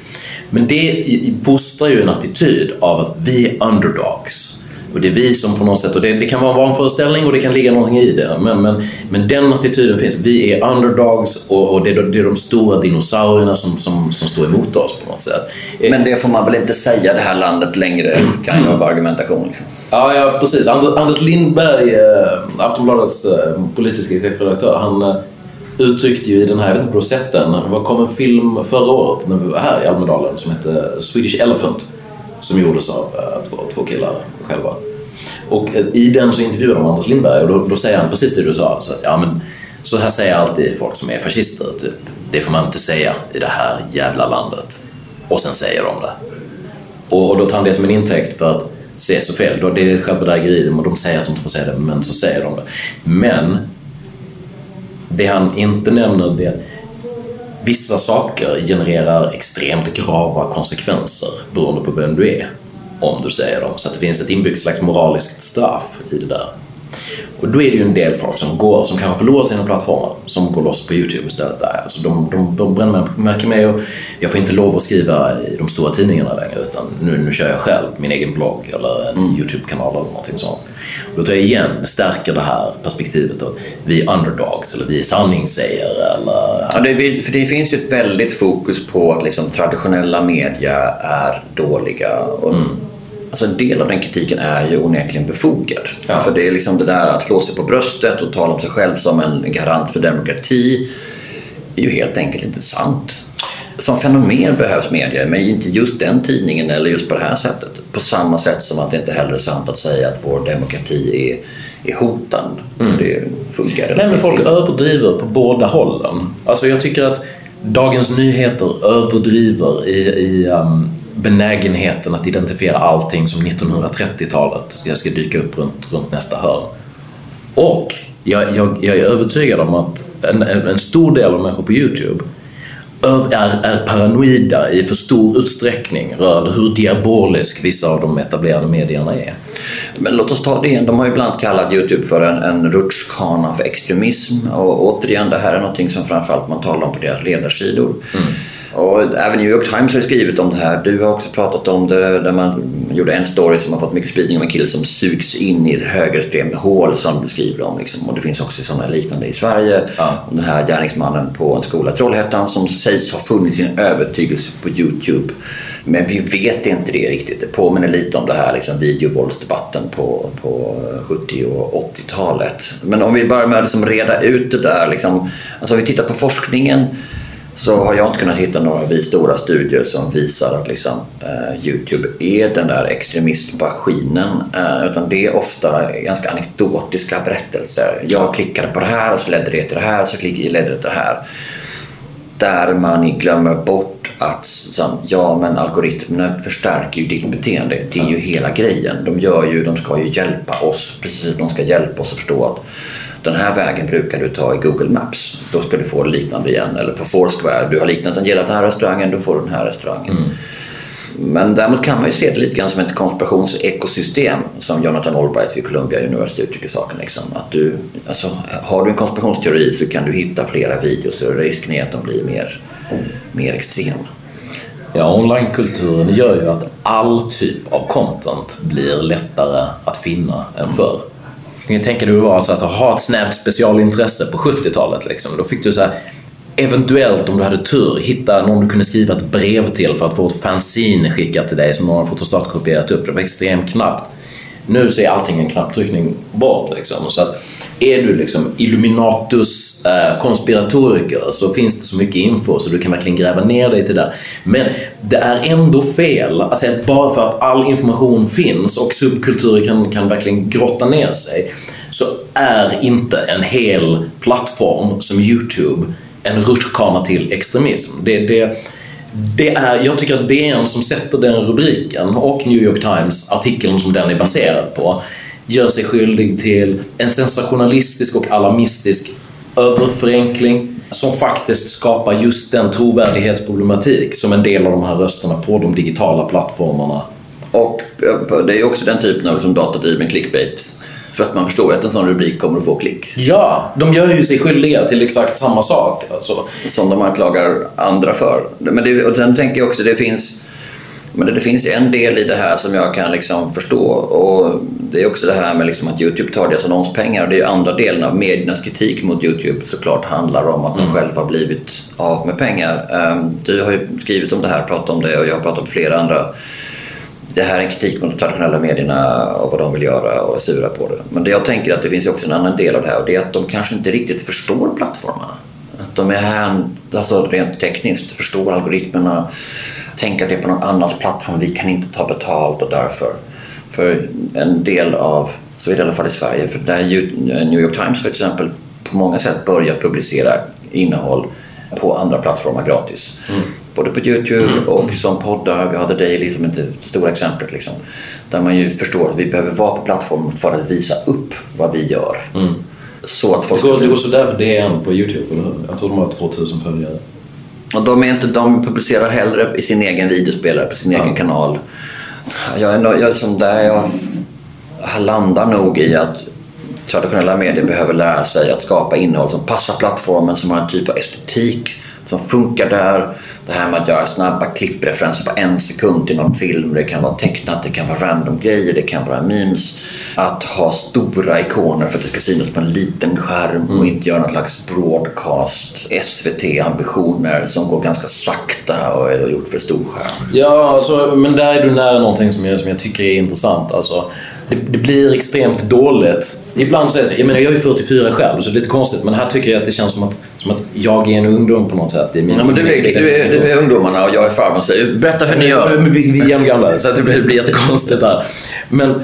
Men det fostrar ju en attityd av att vi är underdogs. Och det är vi som på något sätt, och det, det kan vara en vanföreställning och det kan ligga någonting i det. Men, men, men den attityden finns. Vi är underdogs och, och det, är, de- det är de stora dinosaurierna som, som, som står emot oss på något sätt. Men det får man väl inte säga det här landet längre, kan ju vara argumentation. Liksom. Ja, ja precis. And- Anders Lindberg, eh, Aftonbladets eh, politiska chefredaktör, han eh, uttryckte ju i den här, jag vet inte om du har sett den, det kom en film förra året när vi var här i Almedalen som hette Swedish Elephant som gjordes av eh, två, två killar själva. Och eh, i den så intervjuade de Anders Lindberg och då, då säger han precis det du sa. Så, att, ja, men, så här säger alltid folk som är fascister. Typ. Det får man inte säga i det här jävla landet. Och sen säger de det. Och, och då tar han det som en intäkt för att se så fel. Då, det är ett självbedrägeri de säger att de inte får säga det, men så säger de det. Men det han inte nämner det är vissa saker genererar extremt grava konsekvenser beroende på vem du är om du säger dem. Så att det finns ett inbyggt slags moraliskt straff i det där. Och då är det ju en del folk som går, som kanske förlorar sina plattformar, som går loss på Youtube istället. Där. Alltså de, de, de brännmärker mig och jag får inte lov att skriva i de stora tidningarna längre utan nu, nu kör jag själv min egen blogg eller en Youtube-kanal eller någonting sånt. Och då tar jag igen, stärker det här perspektivet att vi är underdogs eller vi är sanningssägare eller... Ja, det, för det finns ju ett väldigt fokus på att liksom, traditionella media är dåliga. Och, alltså, en del av den kritiken är ju onekligen befogad. Ja. För det är liksom det där att slå sig på bröstet och tala om sig själv som en garant för demokrati är ju helt enkelt inte sant. Som fenomen behövs media, men inte just den tidningen eller just på det här sättet. På samma sätt som att det inte heller är sant att säga att vår demokrati är, är hotad. Det funkar Nej, men folk illa. överdriver på båda hållen. Alltså jag tycker att Dagens Nyheter överdriver i, i um, benägenheten att identifiera allting som 1930-talet. Jag ska dyka upp runt, runt nästa hörn. Och jag, jag, jag är övertygad om att en, en, stor del av människor på Youtube är, är paranoida i för stor utsträckning rörande hur diabolisk vissa av de etablerade medierna är. Men låt oss ta det igen. De har ju ibland kallat Youtube för en, en rutschkana för extremism. Och återigen, det här är någonting som framförallt man talar om på deras ledarsidor. Och även New York Times har skrivit om det här. Du har också pratat om det där man gjorde en story som har fått mycket spridning om en kille som sugs in i ett högerextremt hål som du skriver om. Liksom. Och det finns också sådana liknande i Sverige. Ja. Om den här gärningsmannen på en skola i Trollhättan som sägs ha funnit sin övertygelse på Youtube. Men vi vet inte det riktigt. Det påminner lite om det här liksom, videovåldsdebatten på, på 70 och 80-talet. Men om vi börjar med att liksom reda ut det där. Liksom, alltså om vi tittar på forskningen så har jag inte kunnat hitta några stora studier som visar att liksom, eh, Youtube är den där extremistmaskinen. Eh, utan det är ofta ganska anekdotiska berättelser. Jag klickade på det här och så ledde det till det här och så ledde det till det här. Där man glömmer bort att som, ja men algoritmerna förstärker ju ditt beteende. Det är ju hela grejen. De, gör ju, de ska ju hjälpa oss, precis som de ska hjälpa oss att förstå att den här vägen brukar du ta i Google Maps. Då ska du få liknande igen. Eller på Foursquare, du har liknat den, gillat den här restaurangen, då får du den här restaurangen. Mm. Men däremot kan man ju se det lite grann som ett konspirationsekosystem som Jonathan Albright vid Columbia University uttrycker saken. Liksom. Att du, alltså, har du en konspirationsteori så kan du hitta flera videos och risken är att de blir mer, mer extrema. Ja, onlinekulturen gör ju att all typ av content blir lättare att finna än förr. Jag kan tänka dig hur det var alltså att ha ett snävt specialintresse på 70-talet. Liksom. Då fick du så här, eventuellt om du hade tur hitta någon du kunde skriva ett brev till för att få ett fanzine skickat till dig som någon har fotostatkopierat upp. Det var extremt knappt. Nu så är allting en knapptryckning bort. Liksom. Så att är du liksom Illuminatus eh, konspiratoriker så finns det så mycket info så du kan verkligen gräva ner dig till det. Men det är ändå fel att säga att bara för att all information finns och subkulturer kan, kan verkligen grotta ner sig så är inte en hel plattform som Youtube en rutschkana till extremism. Det, det, det är, jag tycker att DN som sätter den rubriken och New York Times artikeln som den är baserad på gör sig skyldig till en sensationalistisk och alarmistisk överförenkling som faktiskt skapar just den trovärdighetsproblematik som en del av de här rösterna på de digitala plattformarna. Och det är också den typen av liksom datadriven clickbait för att man förstår att en sån rubrik kommer att få klick. Ja, de gör ju sig skyldiga till exakt samma sak. Alltså. Som de anklagar andra för. Men det, och sen tänker jag också det finns men det, finns en del i det här som jag kan liksom förstå och det är också det här med liksom att Youtube tar deras annonspengar och det är ju andra delen av mediernas kritik mot Youtube såklart handlar om att de Mm. själva har blivit av med pengar. Ehm, Du har ju skrivit om det här, pratat om det och jag har pratat om flera andra det här är en kritik mot de traditionella medierna och vad de vill göra och är sura på det. Men det jag tänker att det finns också en annan del av det här och det är att de kanske inte riktigt förstår plattformarna. Att de är här, alltså rent tekniskt, förstår algoritmerna, tänker att det är på någon annans plattform, vi kan inte ta betalt och därför. För en del av, så är det i alla fall i Sverige, för där New York Times har till exempel på många sätt börjat publicera innehåll på andra plattformar gratis. Mm. Både på Youtube och som poddar. Vi har The Daily som är det stora exemplet. Liksom, där man ju förstår att vi behöver vara på plattformen för att visa upp vad vi gör. Så att folk Det går, det går sådär för DN på Youtube, eller hur? Jag tror de har 2000 följare. Och de, är inte, de publicerar hellre i sin egen videospelare på sin egen kanal. Jag, är, jag, liksom där jag landar nog i att traditionella medier behöver lära sig att skapa innehåll som passar plattformen, som har en typ av estetik som funkar där. Det här med att göra snabba klippreferenser på en sekund till någon film. Det kan vara tecknat, det kan vara random grejer, det kan vara memes. Att ha stora ikoner för att det ska synas på en liten skärm och inte göra någon slags broadcast SVT-ambitioner som går ganska sakta och är gjort för stor skärm. Ja, alltså, men där är du nära någonting som jag, som jag tycker är intressant. Alltså, det, det blir extremt dåligt. Ibland så är det så, jag menar jag är 44 själv så det är lite konstigt men här tycker jag att det känns som att, som att jag är en ungdom på något sätt. I min, Ja, men du, är, du, är, du är ungdomarna och jag är farbrorn. Så berätta för ni gör. Vi, vi är jämngamla så att det blir, det blir jättekonstigt där. Men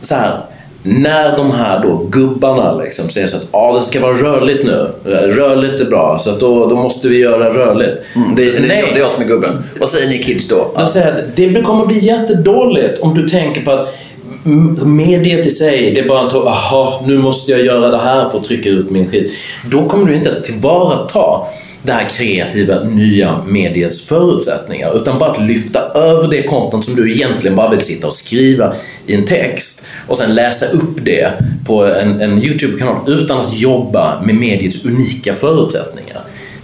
så här. När de här då gubbarna liksom säger så att ah, det ska vara rörligt nu. Rörligt är bra så att då, då måste vi göra rörligt. Mm, det, det, Nej. det är jag som är gubben. Vad säger ni kids då? Jag säger att det kommer bli jättedåligt om du tänker på att mediet i sig, det är bara att aha, nu måste jag göra det här för att trycka ut min skit. Då kommer du inte att tillvarata det här kreativa nya mediets förutsättningar utan bara att lyfta över det content som du egentligen bara vill sitta och skriva i en text och sen läsa upp det på en, en Youtube-kanal utan att jobba med mediets unika förutsättningar.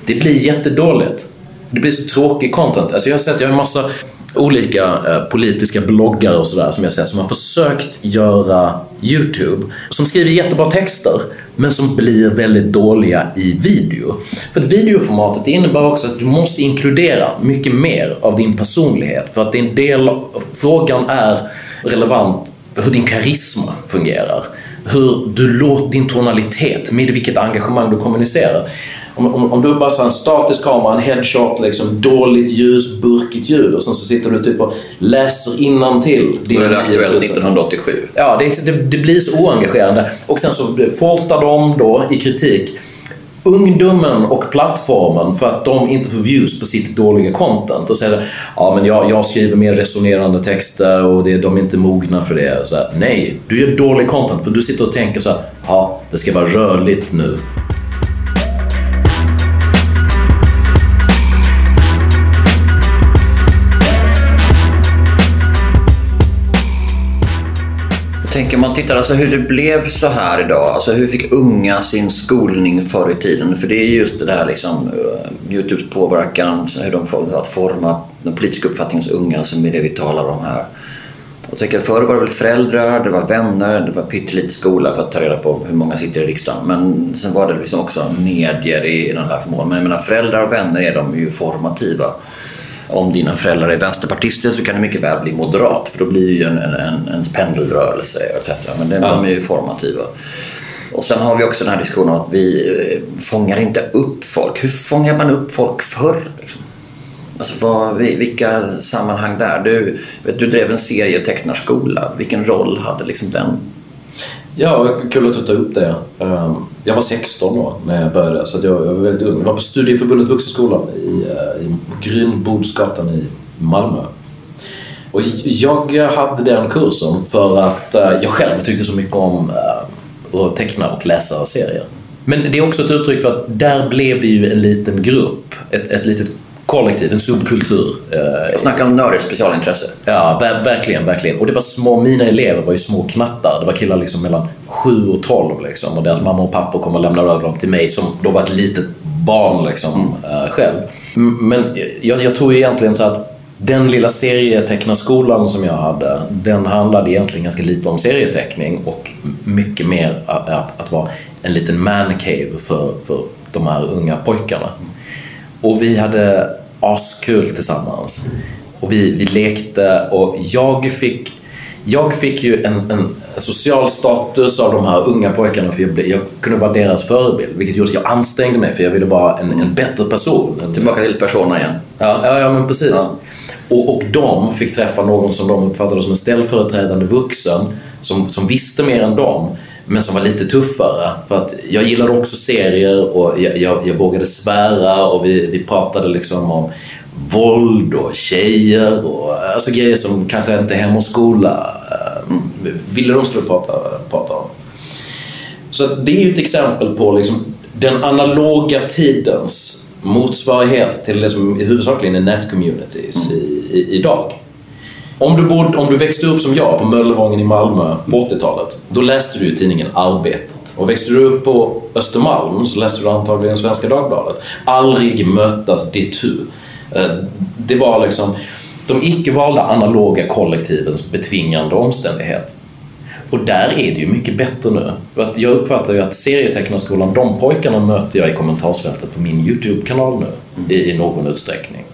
Det blir jättedåligt. Det blir så tråkig content. Alltså jag har sett, jag har en massa olika eh, politiska bloggare och sådär som jag sett som har försökt göra Youtube som skriver jättebra texter men som blir väldigt dåliga i video. För att videoformatet innebär också att du måste inkludera mycket mer av din personlighet för att det är en del frågan är relevant hur din karisma fungerar. Hur du låter din tonalitet, med vilket engagemang du kommunicerar. Om, om, om du bara har en statisk kamera, en headshot, liksom, dåligt ljus, burkigt ljud och sen så sitter du typ och läser innantill Då är det aktuellt 9000. 1987. Ja, det, det, det blir så oengagerande. Och sen så foltar de då i kritik ungdomen och plattformen för att de inte får views på sitt dåliga content och säger så här, ja men jag, jag skriver mer resonerande texter och det, de är inte mogna för det. Så här, nej, du gör dålig content för du sitter och tänker så här, ja det ska vara rörligt nu. Tänker om man tittar alltså hur det blev så här idag. Alltså hur fick unga sin skolning förr i tiden? För det är just det här liksom eh, uh, Youtubes påverkan, hur de får att forma den politiska uppfattningen hos unga som är det vi talar om här. Och tänker förr var det väl föräldrar, det var vänner, det var pyttelite skola för att ta reda på hur många sitter i riksdagen. Men sen var det liksom också medier i någon slags mån. Men jag menar föräldrar och vänner är de ju formativa om dina föräldrar är vänsterpartister så kan det mycket väl bli moderat för då blir det ju en, en, en, en pendelrörelse etc. Men det, ja. de är ju formativa. Och sen har vi också den här diskussionen om att vi eh, fångar inte upp folk. Hur fångar man upp folk förr? Liksom? Alltså vad, vilka sammanhang där? Du, du drev en serietecknarskola. Vilken roll hade liksom den Ja, kul att du tar upp det. Ehm, jag var 16 då när jag började, så jag var väldigt ung. Jag var på Studieförbundet Vuxenskolan i, eh, i Grynbodsgatan i Malmö. Och jag hade den kursen för att eh, jag själv tyckte så mycket om eh, att teckna och läsa serier. Men det är också ett uttryck för att där blev vi ju en liten grupp, ett, ett litet kollektiv, en subkultur. Jag snackar om nördigt specialintresse. Ja, ver verkligen, verkligen. Och det var små, mina elever var ju små knattar. Det var killar liksom mellan 7 och 12 liksom. Och deras mamma och pappa kom och lämnade över dem till mig som då var ett litet barn liksom mm. äh, själv. Men jag, jag tror egentligen så att den lilla serietecknarskolan som jag hade, den handlade egentligen ganska lite om serieteckning och mycket mer att, att, att vara en liten mancave för, för de här unga pojkarna. Och vi hade askul tillsammans. Och vi, vi lekte och jag fick, jag fick ju en, en social status av de här unga pojkarna för jag, blev, jag kunde vara deras förebild. Vilket gjorde att jag ansträngde mig för jag ville vara en, en bättre person. Tillbaka till persona igen. Ja, ja, ja men precis. Ja. Och, och de fick träffa någon som de uppfattade som en ställföreträdande vuxen som, som visste mer än dem men som var lite tuffare. För att jag gillade också serier och jag, jag, jag vågade svära och vi, vi pratade liksom om våld och tjejer och alltså grejer som kanske inte Hem och skola eh, ville de skulle prata, prata om. Så det är ju ett exempel på liksom den analoga tidens motsvarighet till det som huvudsakligen är nätcommunities mm. i, i, idag. Om du, bod, om du växte upp som jag på Möllevången i Malmö på 80-talet, då läste du ju tidningen Arbetet. Och växte du upp på Östermalm så läste du antagligen Svenska Dagbladet. Aldrig mötas ditt hu. Eh, det var liksom de icke valda analoga kollektivens betvingande omständighet. Och där är det ju mycket bättre nu. Jag uppfattar ju att serietecknarskolan, de pojkarna möter jag i kommentarsfältet på min YouTube-kanal nu mm. i någon utsträckning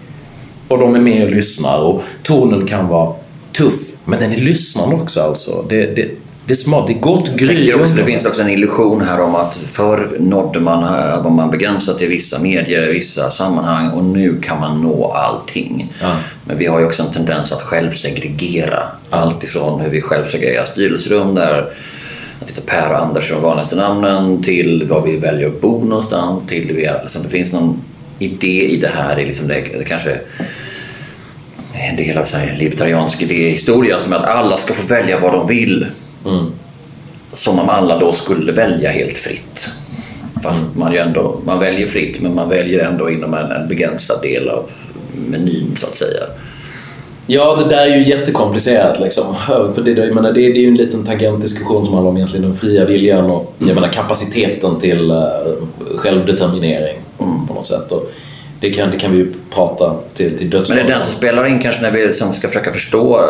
och de är med och lyssnar och tonen kan vara tuff, men den är lyssnande också alltså. Det, det, det är smart, det är gott gry. Också, det finns också en illusion här om att förr nådde man, var man begränsad till vissa medier, vissa sammanhang och nu kan man nå allting. Ja. Men vi har ju också en tendens att självsegregera. Allt ifrån hur vi självsegregerar styrelserum där att hitta Per och Anders är de vanligaste namnen till var vi väljer att bo någonstans till vi, liksom, det finns någon idé i det här, är liksom det, det kanske en del av en libertariansk idéhistoria som är att alla ska få välja vad de vill. Mm. Som om alla då skulle välja helt fritt. Fast mm. man, ju ändå, man väljer fritt men man väljer ändå inom en, en begränsad del av menyn så att säga. Ja, det där är ju jättekomplicerat. Liksom. För det, jag menar, det, det är ju en liten tangentdiskussion som handlar om egentligen den fria viljan och mm. jag menar, kapaciteten till uh, självdeterminering mm. på något sätt. Och det, kan, det kan vi ju prata till, till dödsdagen. Men det är den som spelar in kanske när vi liksom ska försöka förstå uh,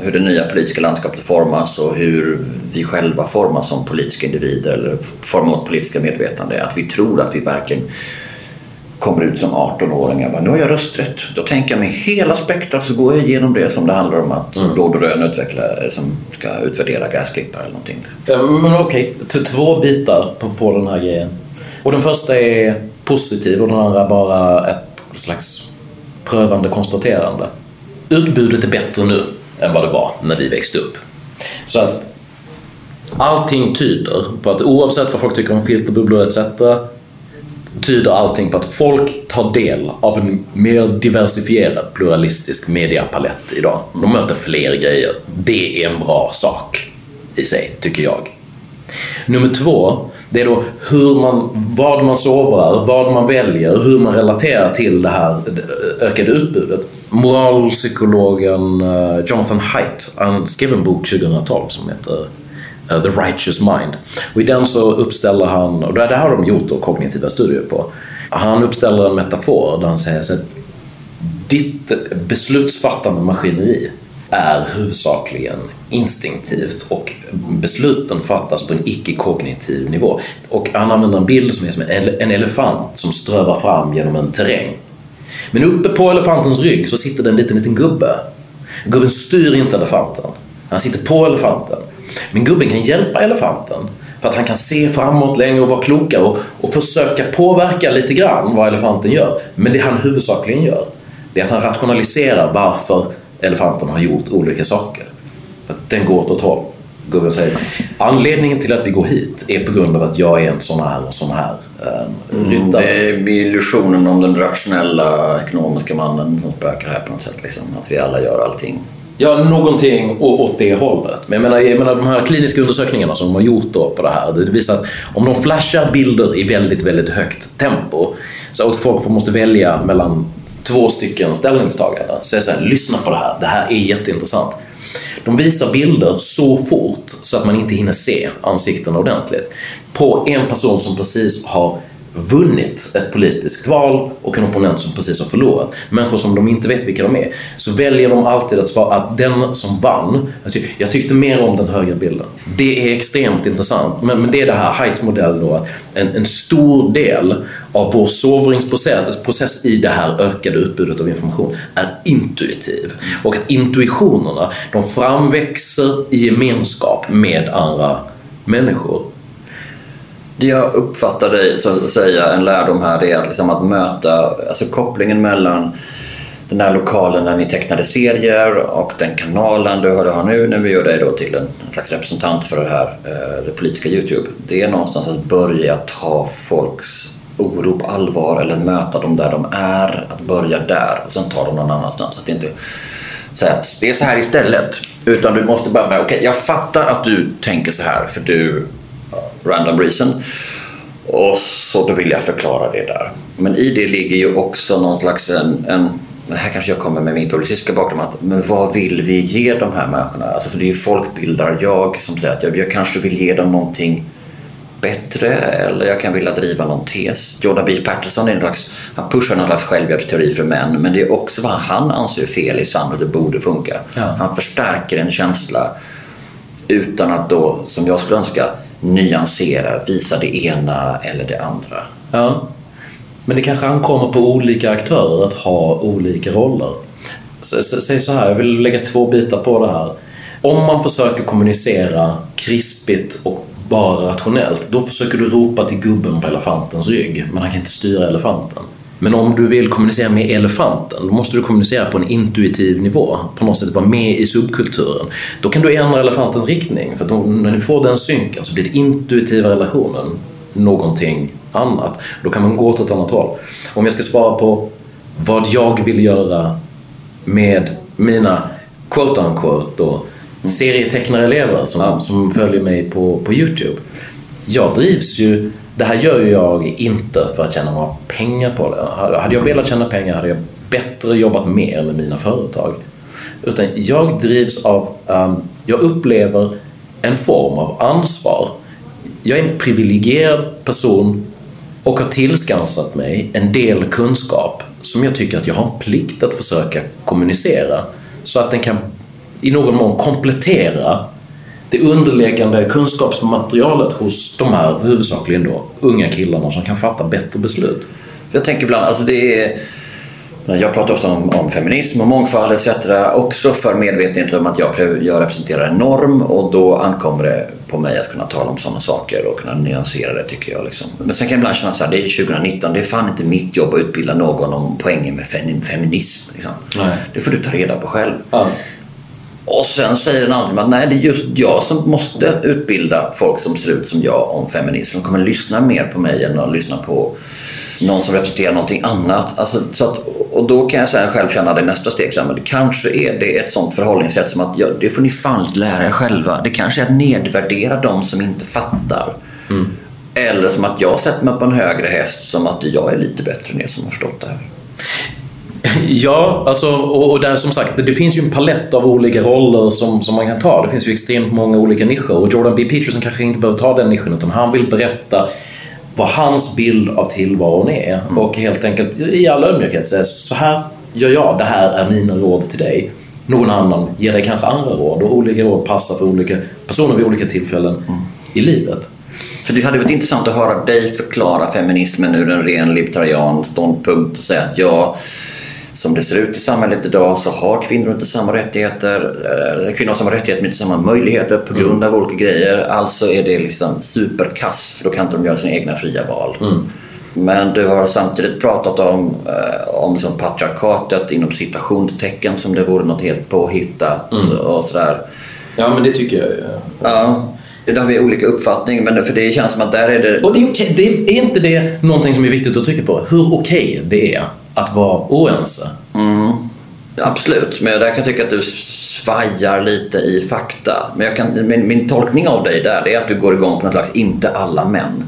hur det nya politiska landskapet formas och hur vi själva formas som politiska individer eller formar vårt politiska medvetande. Att vi tror att vi verkligen kommer ut som 18-åringar. Nu har jag rösträtt. Då tänker jag mig hela spektrat så går jag igenom det som det handlar om att mm. Råd och Rön utveckla, som ska utvärdera gräsklippare eller någonting. men okej, okay. två bitar på, på den här grejen. Och den första är positiv och den andra bara ett slags prövande konstaterande. Utbudet är bättre nu än vad det var när vi växte upp. Så att allting tyder på att oavsett vad folk tycker om filterbubblor etc tyder allting på att folk tar del av en mer diversifierad pluralistisk mediapalett idag. De möter fler grejer. Det är en bra sak i sig, tycker jag. Nummer två, det är då hur man, vad man sovrar, vad man väljer, hur man relaterar till det här ökade utbudet. Moralpsykologen eh, Jonathan Haidt, han skrev en bok 2012 som heter eh, The Righteous Mind. Och I den så uppställer han, och det här har de gjort då, kognitiva studier på, han uppställer en metafor där han säger så att ditt beslutsfattande maskineri är huvudsakligen instinktivt och besluten fattas på en icke-kognitiv nivå. Och han använder en bild som är som en elefant som strövar fram genom en terräng. Men uppe på elefantens rygg så sitter det en liten, liten gubbe. Gubben styr inte elefanten. Han sitter på elefanten. Men gubben kan hjälpa elefanten för att han kan se framåt längre och vara klokare och, och försöka påverka lite grann vad elefanten gör. Men det han huvudsakligen gör, det är att han rationaliserar varför elefanten har gjort olika saker. Att den går åt ett håll. Gubben säger anledningen till att vi går hit är på grund av att jag är en sån här och sån här um, mm, Det är illusionen om den rationella ekonomiska mannen som spökar här på något sätt. Liksom. Att vi alla gör allting Ja, någonting åt det hållet. Men jag menar, jag menar de här kliniska undersökningarna som de har gjort då på det här, det visar att om de flashar bilder i väldigt, väldigt högt tempo så att folk måste välja mellan två stycken ställningstaganden. Så är det så här, lyssna på det här, det här är jätteintressant. De visar bilder så fort så att man inte hinner se ansikten ordentligt på en person som precis har vunnit ett politiskt val och en opponent som precis har förlorat. Människor som de inte vet vilka de är. Så väljer de alltid att svara att den som vann, jag tyckte mer om den högra bilden. Det är extremt intressant. Men, men det är det här Heights modell då, en, en stor del av vår sovringsprocess i det här ökade utbudet av information är intuitiv. Och att intuitionerna, de framväxer i gemenskap med andra människor. Det jag uppfattar dig så att säga, en lärdom här, är att, liksom att möta alltså kopplingen mellan den här lokalen där ni tecknade serier och den kanalen du har nu när vi gör dig då till en slags representant för det här eh, det politiska Youtube. Det är någonstans att börja ta folks oro på allvar eller möta dem där de är. Att börja där och sen ta dem någon annanstans. Att det inte säga det är så här istället. Utan du måste bara, okej okay, jag fattar att du tänker så här för du random reason. Och så då vill jag förklara det där. Men i det ligger ju också någon slags en, en här kanske jag kommer med min publicistiska bakgrund, att, men vad vill vi ge de här människorna? Alltså för det är ju folkbildare jag som säger att jag, jag kanske vill ge dem någonting bättre eller jag kan vilja driva någon tes. Jordan B. Patterson är en slags, han pushar någon slags självhjälpsteori för män men det är också vad han anser fel i samhället det borde funka. Ja. Han förstärker en känsla utan att då, som jag skulle önska, nyansera, visa det ena eller det andra. Ja. Men det kanske ankommer på olika aktörer att ha olika roller. Säg så här, jag vill lägga två bitar på det här. Om man försöker kommunicera krispigt och bara rationellt, då försöker du ropa till gubben på elefantens rygg, men han kan inte styra elefanten. Men om du vill kommunicera med elefanten, då måste du kommunicera på en intuitiv nivå. På något sätt vara med i subkulturen. Då kan du ändra elefantens riktning. För då, när ni får den synken så blir det intuitiva relationen någonting annat. Då kan man gå åt ett annat håll. Om jag ska svara på vad jag vill göra med mina quote unquote då, serietecknarelever som, som följer mig på, på Youtube. Jag drivs ju det här gör ju jag inte för att tjäna några pengar på det. Hade jag velat tjäna pengar hade jag bättre jobbat mer med mina företag. Utan jag drivs av, um, jag upplever en form av ansvar. Jag är en privilegierad person och har tillskansat mig en del kunskap som jag tycker att jag har en plikt att försöka kommunicera så att den kan i någon mån komplettera det underliggande kunskapsmaterialet hos de här huvudsakligen då unga killarna som kan fatta bättre beslut. Jag tänker ibland, alltså det är jag pratar ofta om, om, feminism och mångfald etc. Också för medvetenhet om att jag, jag representerar en norm och då ankommer det på mig att kunna tala om sådana saker och kunna nyansera det tycker jag. Liksom. Men sen kan jag ibland känna att det är 2019, det är fan inte mitt jobb att utbilda någon om poängen med feminism. Liksom. Det får du ta reda på själv. Ja. Och sen säger den andra att nej, det är just jag som måste utbilda folk som ser ut som jag om feminism. De kommer lyssna mer på mig än att lyssna på någon som representerar någonting annat. Alltså, så att, och då kan jag sen själv känna det nästa steg. Så här, men det kanske är det ett sånt förhållningssätt som att ja, det får ni fan lära er själva. Det kanske är att nedvärdera de som inte fattar. Mm. Eller som att jag sätter mig på en högre häst som att jag är lite bättre än er som har förstått det här. Ja, alltså, och, och där som sagt, det, finns ju en palett av olika roller som, som man kan ta. Det finns ju extremt många olika nischer och Jordan B. Peterson kanske inte behöver ta den nischen utan han vill berätta vad hans bild av tillvaron är Mm. och helt enkelt i all ödmjukhet säga så här gör jag, det här är mina råd till dig. Någon annan ger dig kanske andra råd och olika råd passar för olika personer vid olika tillfällen Mm. i livet. För det hade varit intressant att höra dig förklara feminismen ur en ren libertarian ståndpunkt och säga att ja, som det ser ut i samhället idag så har kvinnor inte samma rättigheter. eh, Kvinnor har samma rättigheter men inte samma möjligheter på grund av olika grejer. Alltså är det liksom superkass för då kan inte de göra sina egna fria val. Men du har samtidigt pratat om, eh, om liksom patriarkatet inom citationstecken som det vore något helt påhittat och sådär. Ja, men det tycker jag ju. Ja, där har vi olika uppfattning men för det känns som att där är det... Och det är, okej, det är inte det någonting som är viktigt att trycka på? Hur okej det är att vara oense? Mm, absolut, men där kan jag tycka att du svajar lite i fakta. Men jag kan, min, min tolkning av dig där är att du går igång på något slags inte alla män.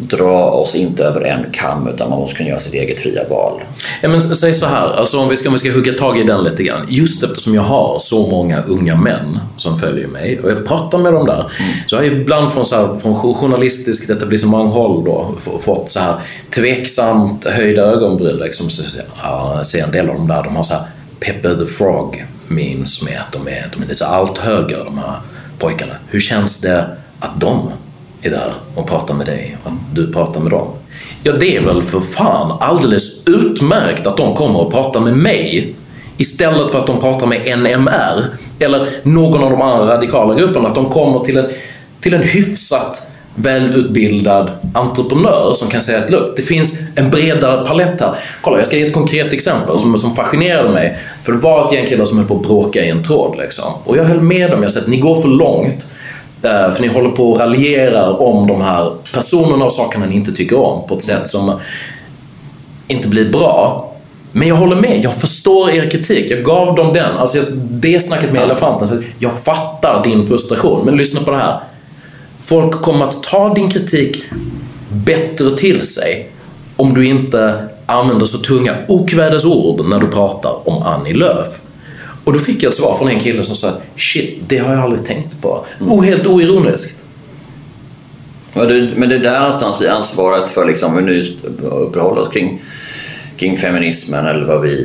Dra oss inte över en kam utan man måste kunna göra sitt eget fria val. Ja, men säg så här, alltså om vi, ska, om vi ska hugga tag i den lite grann. Just eftersom jag har så många unga män som följer mig och jag pratar med dem där. Så har jag ibland från, så här, från journalistiskt etablissemang-håll då fått så här tveksamt höjda ögonbryn. Liksom, så, ja, jag ser en del av dem där, de har så här Peppe the Frog memes med att de är, de är lite allt högre de här pojkarna. Hur känns det att de är där och pratar med dig och att du pratar med dem? Ja, det är väl för fan alldeles utmärkt att de kommer och pratar med mig istället för att de pratar med NMR eller någon av de andra radikala grupperna. Att de kommer till en, till en hyfsat välutbildad entreprenör som kan säga att Look, det finns en bredare palett här. Kolla, jag ska ge ett konkret exempel som, som fascinerade mig. För det var ett gäng killar som höll på att bråka i en tråd. Liksom. Och jag höll med dem. Jag sa att ni går för långt. Eh, För ni håller på och raljerar om de här personerna och sakerna ni inte tycker om på ett sätt som inte blir bra. Men jag håller med, jag förstår er kritik. Jag gav dem den. Alltså det snacket med elefanten. Så jag fattar din frustration. Men lyssna på det här. Folk kommer att ta din kritik bättre till sig om du inte använder så tunga okvädesord när du pratar om Annie Lööf. Och då fick jag ett svar från en kille som sa shit, det har jag aldrig tänkt på. Och helt oironiskt. Men det, är där någonstans i ansvaret för, liksom, vi nu uppehåller oss kring, kring feminismen eller vad vi,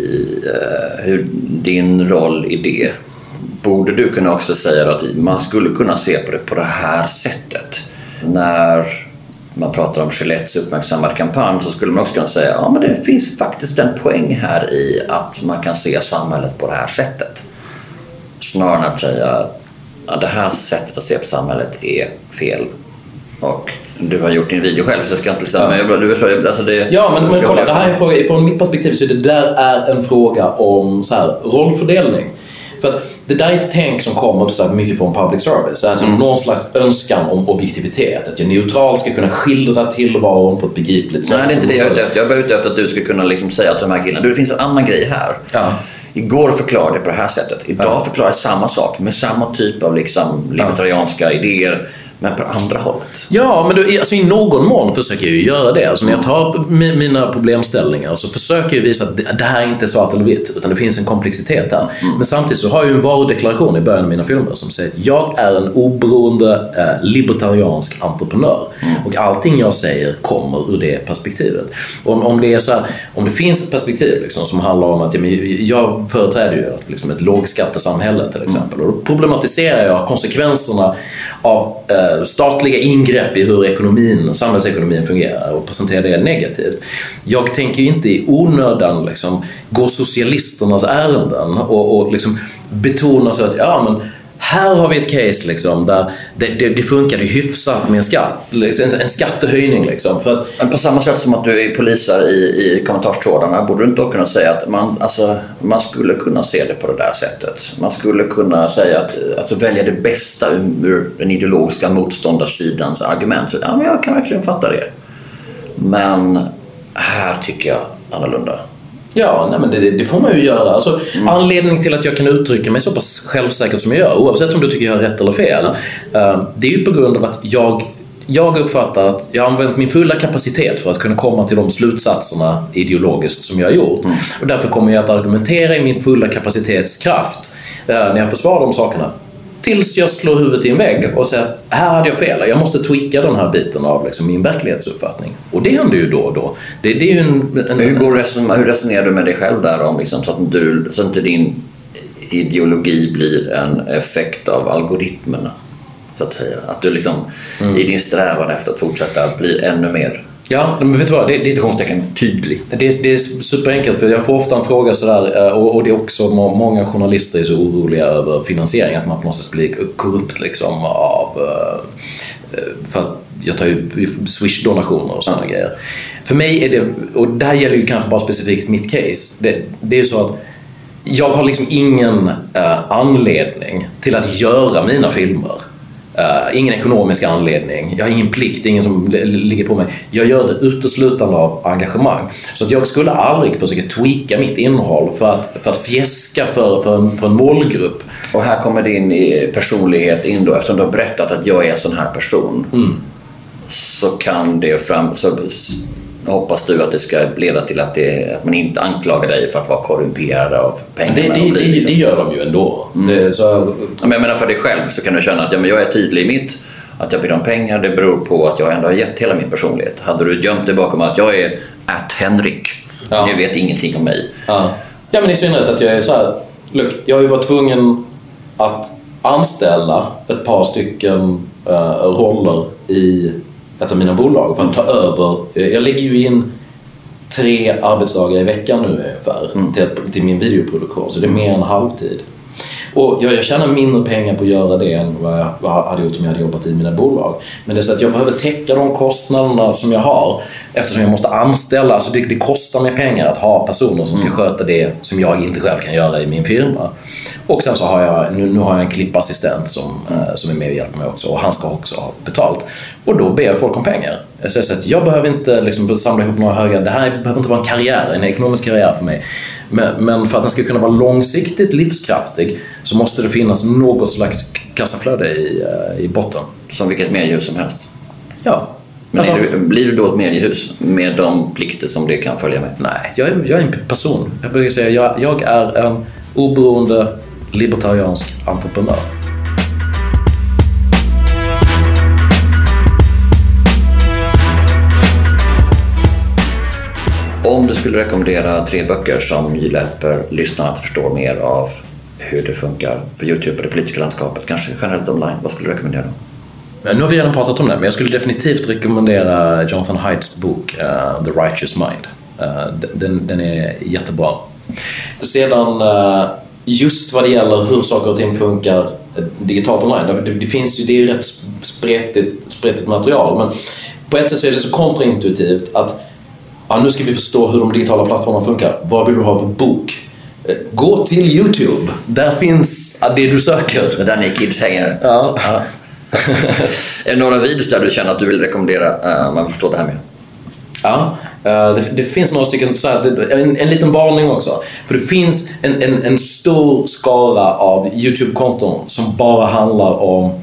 eh, hur din roll i det. Borde du kunna också säga att man skulle kunna se på det på det här sättet? När man pratar om Gillettes uppmärksammade kampanj så skulle man också kunna säga ja, det finns faktiskt en poäng här i att man kan se samhället på det här sättet. Snarare än att säga att det här sättet att se på samhället är fel. Och du har gjort din video själv så jag ska inte liksom, men jag, du förstår, alltså det, Ja, men, men kolla, det här är en fråga, från mitt perspektiv så det där är en fråga om så här, rollfördelning. För att det där är ett tänk som kommer så mycket från public service. Alltså Mm. någon slags önskan om objektivitet. Att jag neutralt ska kunna skildra tillvaron på ett begripligt sätt. Nej, det är inte det jag är ute efter. Jag är bara ute efter att du ska kunna liksom säga till de här killarna, du det finns en annan grej här. Ja. Igår förklarade jag på det här sättet. Idag förklarar jag samma sak med samma typ av liksom libertarianska idéer men på andra hållet. Ja, men du, alltså, i någon mån försöker jag ju göra det. Alltså, när jag tar mi- mina problemställningar så försöker jag visa att det, här är inte svart eller vitt, utan det finns en komplexitet här. Men samtidigt så har jag en varudeklaration i början av mina filmer som säger att jag är en oberoende eh, libertariansk entreprenör. Och allting jag säger kommer ur det perspektivet. Om, om, det, är så här, om det finns ett perspektiv liksom, som handlar om att ja, jag företräder ju liksom, ett lågskattesamhälle till exempel. Och då problematiserar jag konsekvenserna av eh, Eh, statliga ingrepp i hur ekonomin och samhällsekonomin fungerar och presentera det negativt. Jag tänker ju inte i onödan liksom, gå socialisternas ärenden och, och liksom betona så att ja, men här har vi ett case liksom, där det, det, det funkade hyfsat med en skatt, liksom, en, en skattehöjning. Liksom, för att, Men på samma sätt som att du är polisar i, i kommentarstrådarna borde du inte då kunna säga att man, alltså, man skulle kunna se det på det där sättet. Man skulle kunna säga att alltså, välja det bästa ur, ur den ideologiska motståndarsidans argument. Så, ja, men jag kan verkligen fatta det. Men här tycker jag annorlunda. Ja, nej, men det, det får man ju göra. Alltså, Mm. Anledningen till att jag kan uttrycka mig så pass självsäkert som jag gör, oavsett om du tycker jag har rätt eller fel, eh, det är ju på grund av att jag jag uppfattar att jag har använt min fulla kapacitet för att kunna komma till de slutsatserna ideologiskt som jag har gjort. Mm. Och därför kommer jag att argumentera i min fulla kapacitetskraft eh, när jag försvarar de sakerna. Tills jag slår huvudet i en vägg och säger att här hade jag fel. Jag måste tweaka den här biten av liksom min verklighetsuppfattning. Och det händer ju då och då. Det, det är en, en, Hur, går reson- hur resonerar du med dig själv där om, liksom, så, att du, så att inte din ideologi blir en effekt av algoritmerna? Så att säga. Att du liksom i din strävan efter att fortsätta blir ännu mer Ja, men vet du vad? Det, det, citationstecken tydlig. Det är, det är superenkelt för jag får ofta en fråga sådär eh, och, och det är också må- många journalister är så oroliga över finansiering att man på något sätt blir korrupt liksom av eh, eh, för att jag tar ju Swish-donationer och sådana grejer. För mig är det, och det här gäller ju kanske bara specifikt mitt case, det, det är ju så att jag har liksom ingen anledning till att göra mina filmer. Eh, ingen ekonomisk anledning. Jag har ingen plikt, ingen som li- ligger på mig. Jag gör det uteslutande av engagemang. Så att jag skulle aldrig försöka tweaka mitt innehåll för att, för att fjäska för, för, en, för en målgrupp. Och här kommer din eh, personlighet in då. Eftersom du har berättat att jag är en sån här person. Mm. Så kan det fram... Så hoppas du att det ska leda till att, det, att man inte anklagar dig för att vara korrumperad av pengarna. Det, det, det, liksom- det gör de ju ändå. Det, så, Ja, Men jag menar för dig själv så kan du känna att ja, men jag är tydlig i mitt. Att jag ber om pengar det beror på att jag ändå har gett hela min personlighet. Hade du gömt dig bakom att jag är at Henrik. Ja. Ni vet ingenting om mig. Ja. ja, men i synnerhet att jag är så här. Look, jag har ju varit tvungen att anställa ett par stycken eh, roller i ett av mina bolag för att ta över. Jag lägger ju in tre arbetsdagar i veckan nu ungefär till, till min videoproduktion, så det är mer än halvtid. Och jag, jag tjänar mindre pengar på att göra det än vad jag, vad jag hade gjort om jag hade jobbat i mina bolag. Men det är så att jag behöver täcka de kostnaderna som jag har eftersom jag måste anställa. Alltså det, det kostar mig pengar att ha personer som ska sköta det som jag inte själv kan göra i min firma. Och sen så har jag, nu, nu har jag en klippassistent som, eh, som är med och hjälper mig också och han ska också ha betalt. Och då ber jag folk om pengar. Jag säger så att jag behöver inte liksom samla ihop några höga, det här behöver inte vara en karriär, en ekonomisk karriär för mig. Men, för att den ska kunna vara långsiktigt livskraftig så måste det finnas något slags kassaflöde i, eh, i botten. Som vilket mediehus som helst. Ja. Men Alltså- du, blir du då ett mediehus med de plikter som det kan följa med? Nej, jag är, jag är en person. Jag brukar säga jag, jag är en oberoende libertariansk entreprenör. Om du skulle rekommendera tre böcker som hjälper lyssnarna att förstå mer av hur det funkar på Youtube och det politiska landskapet, kanske generellt online, vad skulle du rekommendera? Nu har vi redan pratat om det, men jag skulle definitivt rekommendera Jonathan Haidts bok uh, The Righteous Mind. Uh, den, den är jättebra. Sedan uh, just vad det gäller hur saker och ting funkar digitalt online. Det, det finns ju, det är ju rätt spretigt, spretigt material, men på ett sätt så är det så kontraintuitivt att ja, nu ska vi förstå hur de digitala plattformarna funkar. Vad vill du ha för bok? Eh, Gå till Youtube. Där finns ja, det du söker. Det är där ni kids hänger. Ja. är det några videos där du känner att du vill rekommendera uh, man förstår det här mer? Ja, eh, det, det finns några stycken, så här, en, en liten varning också. För det finns en, en, en stor skara av YouTube-konton som bara handlar om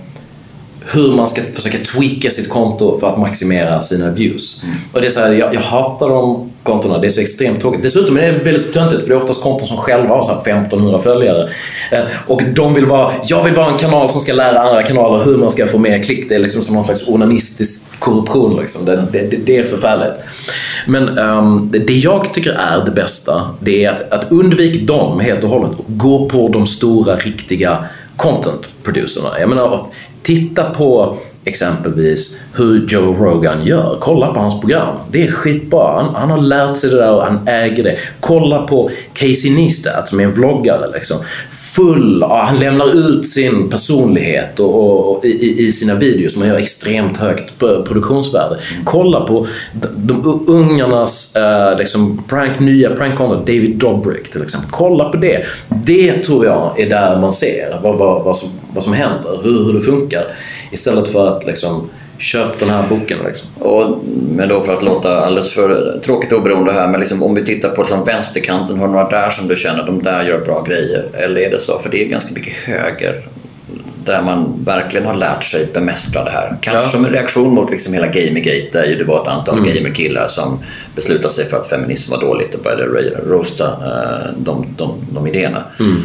hur man ska försöka tweaka sitt konto för att maximera sina views. Och det är så här, jag, jag hatar de kontona, det är så extremt tråkigt. Dessutom är det väldigt töntigt för det är oftast konton som själva har så här 1500 följare. Eh, Och de vill vara, jag vill vara en kanal som ska lära andra kanaler hur man ska få mer klick. Det är liksom som någon slags onanistisk korruption. Liksom. Det, det, det, är förfärligt. Men ehm, det, det jag tycker är det bästa, det är att, att undvik dem helt och hållet och gå på de stora, riktiga content producerna. Jag menar, titta på exempelvis hur Joe Rogan gör. Kolla på hans program. Det är skitbra. Han, han har lärt sig det där och han äger det. Kolla på Casey Neistat som är en vloggare. Liksom. Full, han lämnar ut sin personlighet och, och, och i, i sina videos som har extremt högt produktionsvärde. Kolla på de, de ungarnas eh, liksom prank, nya prankkonton, David Dobrik till exempel. Kolla på det. Det tror jag är där man ser vad, vad, vad, som, vad som händer, hur, hur det funkar. Istället för att liksom köp den här boken. Liksom. Och, men då för att låta alldeles för tråkigt oberoende här, men liksom, om vi tittar på liksom vänsterkanten, har du några där som du känner de där gör bra grejer? Eller är det så? För det är ganska mycket höger där man verkligen har lärt sig bemästra det här. Kanske ja. som en reaktion mot liksom hela Gamergate där ju det var ett antal mm. gamerkillar som beslutade sig för att feminism var dåligt och började roasta uh, de, de, de idéerna. Mm.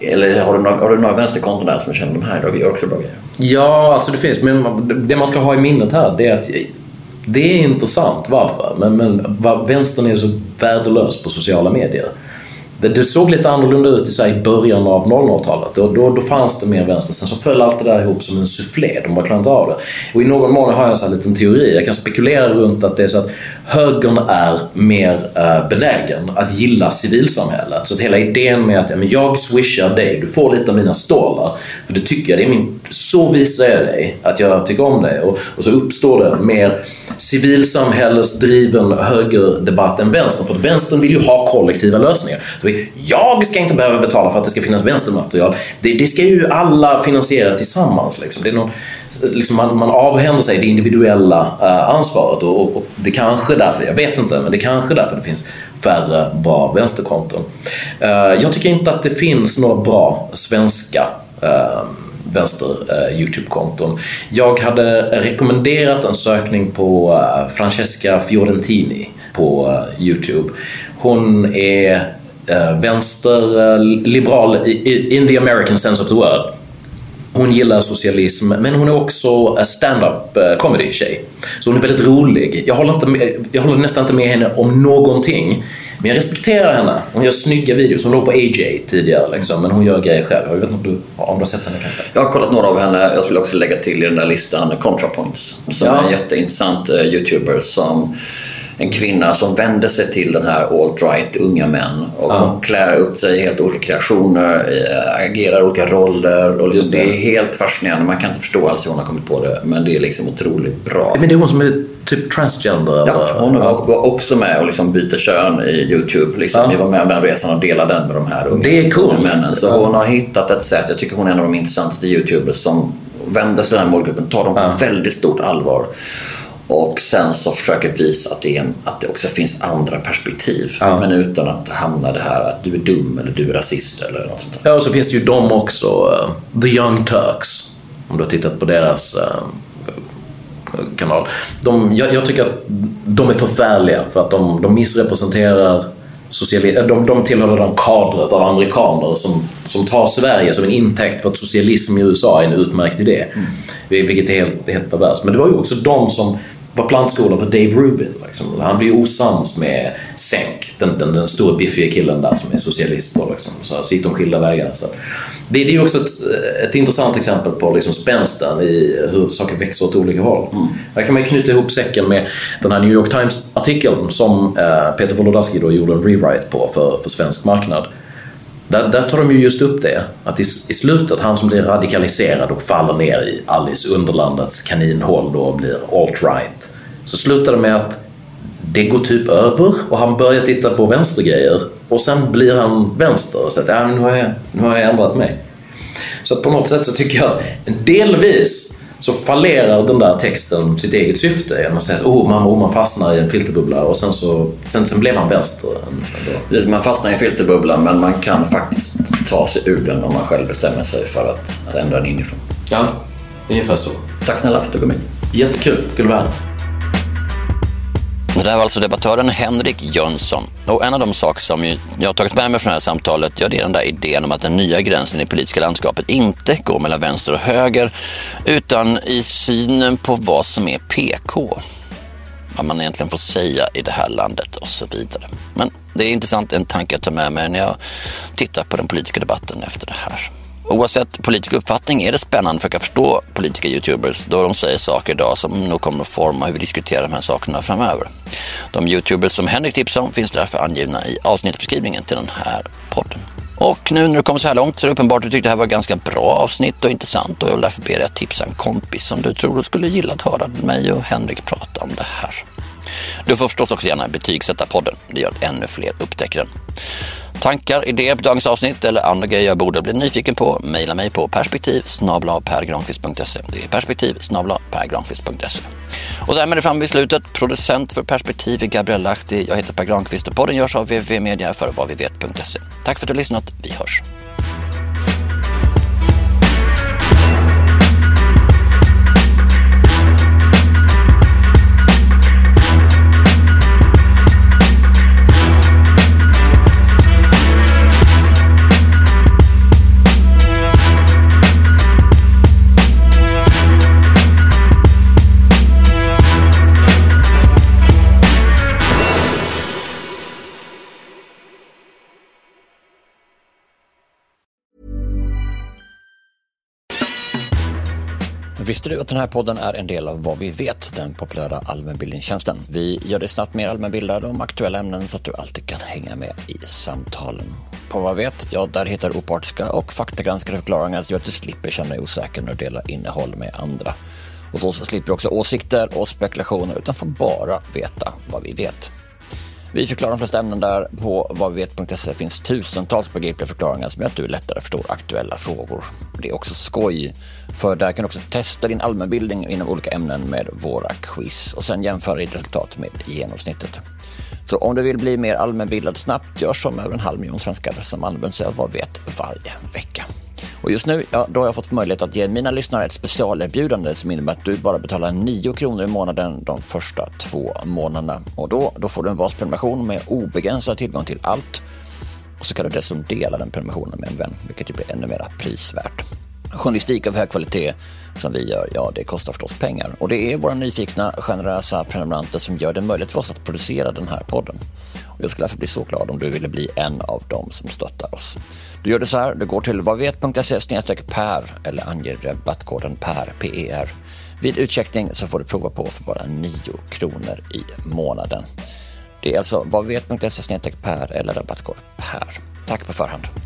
Eller har du, några, har du några vänsterkonton där som känner de här gör också bra grejer? Ja, alltså det finns. Men det man ska ha i minnet här det är att det är intressant varför. Men, men var vänstern är så värdelös på sociala medier. Det, det, såg lite annorlunda ut i Sverige i början av 00-talet. Då, då, då fanns det mer vänster. Sen så föll allt det där ihop som en soufflé. De bara klarade inte av det. Och i någon mån har jag en så här liten teori. Jag kan spekulera runt att det är så att högern är mer eh, benägen att gilla civilsamhället. Så att hela idén med att ja, men jag swishar dig, du får lite av mina stålar. För det tycker jag, det är min, så visar jag dig att jag tycker om dig. Och, och så uppstår det mer civilsamhällesdriven högerdebatt än vänstern. För att vänstern vill ju ha kollektiva lösningar. Jag ska inte behöva betala för att det ska finnas vänstermaterial. Det, det ska ju alla finansiera tillsammans. Liksom. Det är någon, liksom man, man avhänder sig det individuella uh, ansvaret och, och, och, det kanske är därför, jag vet inte, men det kanske är därför det finns färre bra vänsterkonton. Uh, jag tycker inte att det finns några bra svenska uh, vänster uh, Youtube-konton. Jag hade rekommenderat en sökning på uh, Francesca Fiorentini på uh, Youtube. Hon är uh, vänsterliberal in the American sense of the word. Hon gillar socialism, men hon är också stand-up comedy-tjej. Så hon är väldigt rolig. Jag håller, inte med, jag håller nästan inte med henne om någonting. Men jag respekterar henne. Hon gör snygga videos. Hon låg på AJ tidigare liksom, men hon gör grejer själv. Jag vet inte om du, om du har sett henne kanske? Jag har kollat några av henne. Jag skulle också lägga till i den där listan ContraPoints som ja. är en jätteintressant uh, youtuber som en kvinna som vänder sig till den här alt-right unga män och ja. hon klär upp sig i helt olika kreationer, eh, agerar olika roller och liksom det. det. är helt fascinerande. Man kan inte förstå alls hur hon har kommit på det men det är liksom otroligt bra. Men det är hon som är typ transgender? Ja, hon var, också med och liksom byter kön i Youtube. Liksom. Ja. Vi var med på den resan och delade den med de här unga, det är cool. männen. Så hon har hittat ett sätt. Jag tycker hon är en av de intressantaste Youtubers som vänder sig till den här målgruppen, tar dem på ja. väldigt stort allvar. Och sen så försöker visa att det, en, att det också finns andra perspektiv. Ja. Men utan att hamna det här att du är dum eller du är rasist eller något sånt där. Ja, och så finns det ju de också. Uh, The Young Turks. Om du har tittat på deras uh, kanal. De, jag, jag, tycker att de är förfärliga för att de, de missrepresenterar socialism. De, de tillhör den kadret av amerikaner som, som tar Sverige som en intäkt för att socialism i USA är en utmärkt idé. Mm. Vilket är helt, helt perverst. Men det var ju också de som var plantskola för Dave Rubin. Liksom. Han blir osams med Senk, den, den, den stora biffiga killen där som är socialist. Och liksom. Så, så gick de skilda vägar. Så. Det, det är också ett, ett intressant exempel på liksom spänsten i hur saker växer åt olika håll. Mm. Här kan man knyta ihop säcken med den här New York Times-artikeln som eh, Peter Wolodarski då gjorde en rewrite på för, för svensk marknad. Där, där tar de ju just upp det, att i, i slutet, han som blir radikaliserad och faller ner i Alice Underlandets kaninhål då och blir alt-right. Så slutar det med att det går typ över och han börjar titta på vänstergrejer och sen blir han vänster och säger att ja, nu, har jag, nu har jag ändrat mig. Så på något sätt så tycker jag delvis så fallerar den där texten sitt eget syfte genom att säga att oh, man, oh, man fastnar i en filterbubbla och sen, så, sen, sen blev man vänster. Man fastnar i en filterbubbla men man kan faktiskt ta sig ur den om man själv bestämmer sig för att, att ändra den inifrån. Ja, ungefär så. Tack snälla för att du kom hit. Jättekul, kul att vara här. Det där var alltså debattören Henrik Jönsson. Och en av de saker som jag har tagit med mig från det här samtalet, ja, det är den där idén om att den nya gränsen i politiska landskapet inte går mellan vänster och höger, utan i synen på vad som är PK. Vad man egentligen får säga i det här landet och så vidare. Men det är intressant, en tanke att ta med mig när jag tittar på den politiska debatten efter det här. Oavsett politisk uppfattning är det spännande att försöka förstå politiska YouTubers då de säger saker idag som nog kommer att forma hur vi diskuterar de här sakerna framöver. De YouTubers som Henrik tipsade om finns därför angivna i avsnittsbeskrivningen till den här podden. Och nu när du kommer så här långt så är det uppenbart att du tyckte det här var ett ganska bra avsnitt och intressant och jag vill därför be dig att tipsa en kompis som du tror skulle gilla att höra mig och Henrik prata om det här. Du får förstås också gärna betygsätta podden. Det gör att ännu fler upptäcker den. Tankar, idéer på dagens avsnitt eller andra grejer jag borde bli nyfiken på, mejla mig på perspektiv pergranqvist.se. Det är perspektiv pergranqvist.se. Och därmed är det framme vid slutet. Producent för Perspektiv är Gabriel Lahti. Jag heter Per Granqvist och podden görs av VV Media för vad vi vet.se. Tack för att du har lyssnat. Vi hörs. Visste du att den här podden är en del av Vad vi vet, den populära allmänbildningstjänsten? Vi gör dig snabbt mer allmänbildad om aktuella ämnen så att du alltid kan hänga med i samtalen. På Vad vet, ja där hittar du opartiska och faktagranskade förklaringar så att du slipper känna dig osäker när du delar innehåll med andra. Och så slipper du också åsikter och spekulationer utan får bara veta vad vi vet. Vi förklarar de flesta ämnen där. På vadvivet.se finns tusentals begripliga förklaringar som gör att du lättare förstår aktuella frågor. Det är också skoj, för där kan du också testa din allmänbildning inom olika ämnen med våra quiz och sen jämföra ditt resultat med genomsnittet. Så om du vill bli mer allmänbildad snabbt, gör som över en halv miljon svenskar som använder sig av Vad vet varje vecka. Och just nu, ja, då har jag fått möjlighet att ge mina lyssnare ett specialerbjudande som innebär att du bara betalar 9 kronor i månaden de första två månaderna. Och då, då får du en basprenumeration med obegränsad tillgång till allt. Och så kan du dessutom dela den prenumerationen med en vän, vilket ju blir ännu mer prisvärt. Journalistik av hög kvalitet som vi gör, ja det kostar förstås pengar. Och det är våra nyfikna, generösa prenumeranter som gör det möjligt för oss att producera den här podden. Och jag skulle därför bli så glad om du ville bli en av dem som stöttar oss. Du gör det så här, du går till vadvet.se per eller anger rabattkoden PER, PER. Vid utcheckning så får du prova på för bara 9 kronor i månaden. Det är alltså vadvet.se per eller rabattkod PER. Tack på förhand.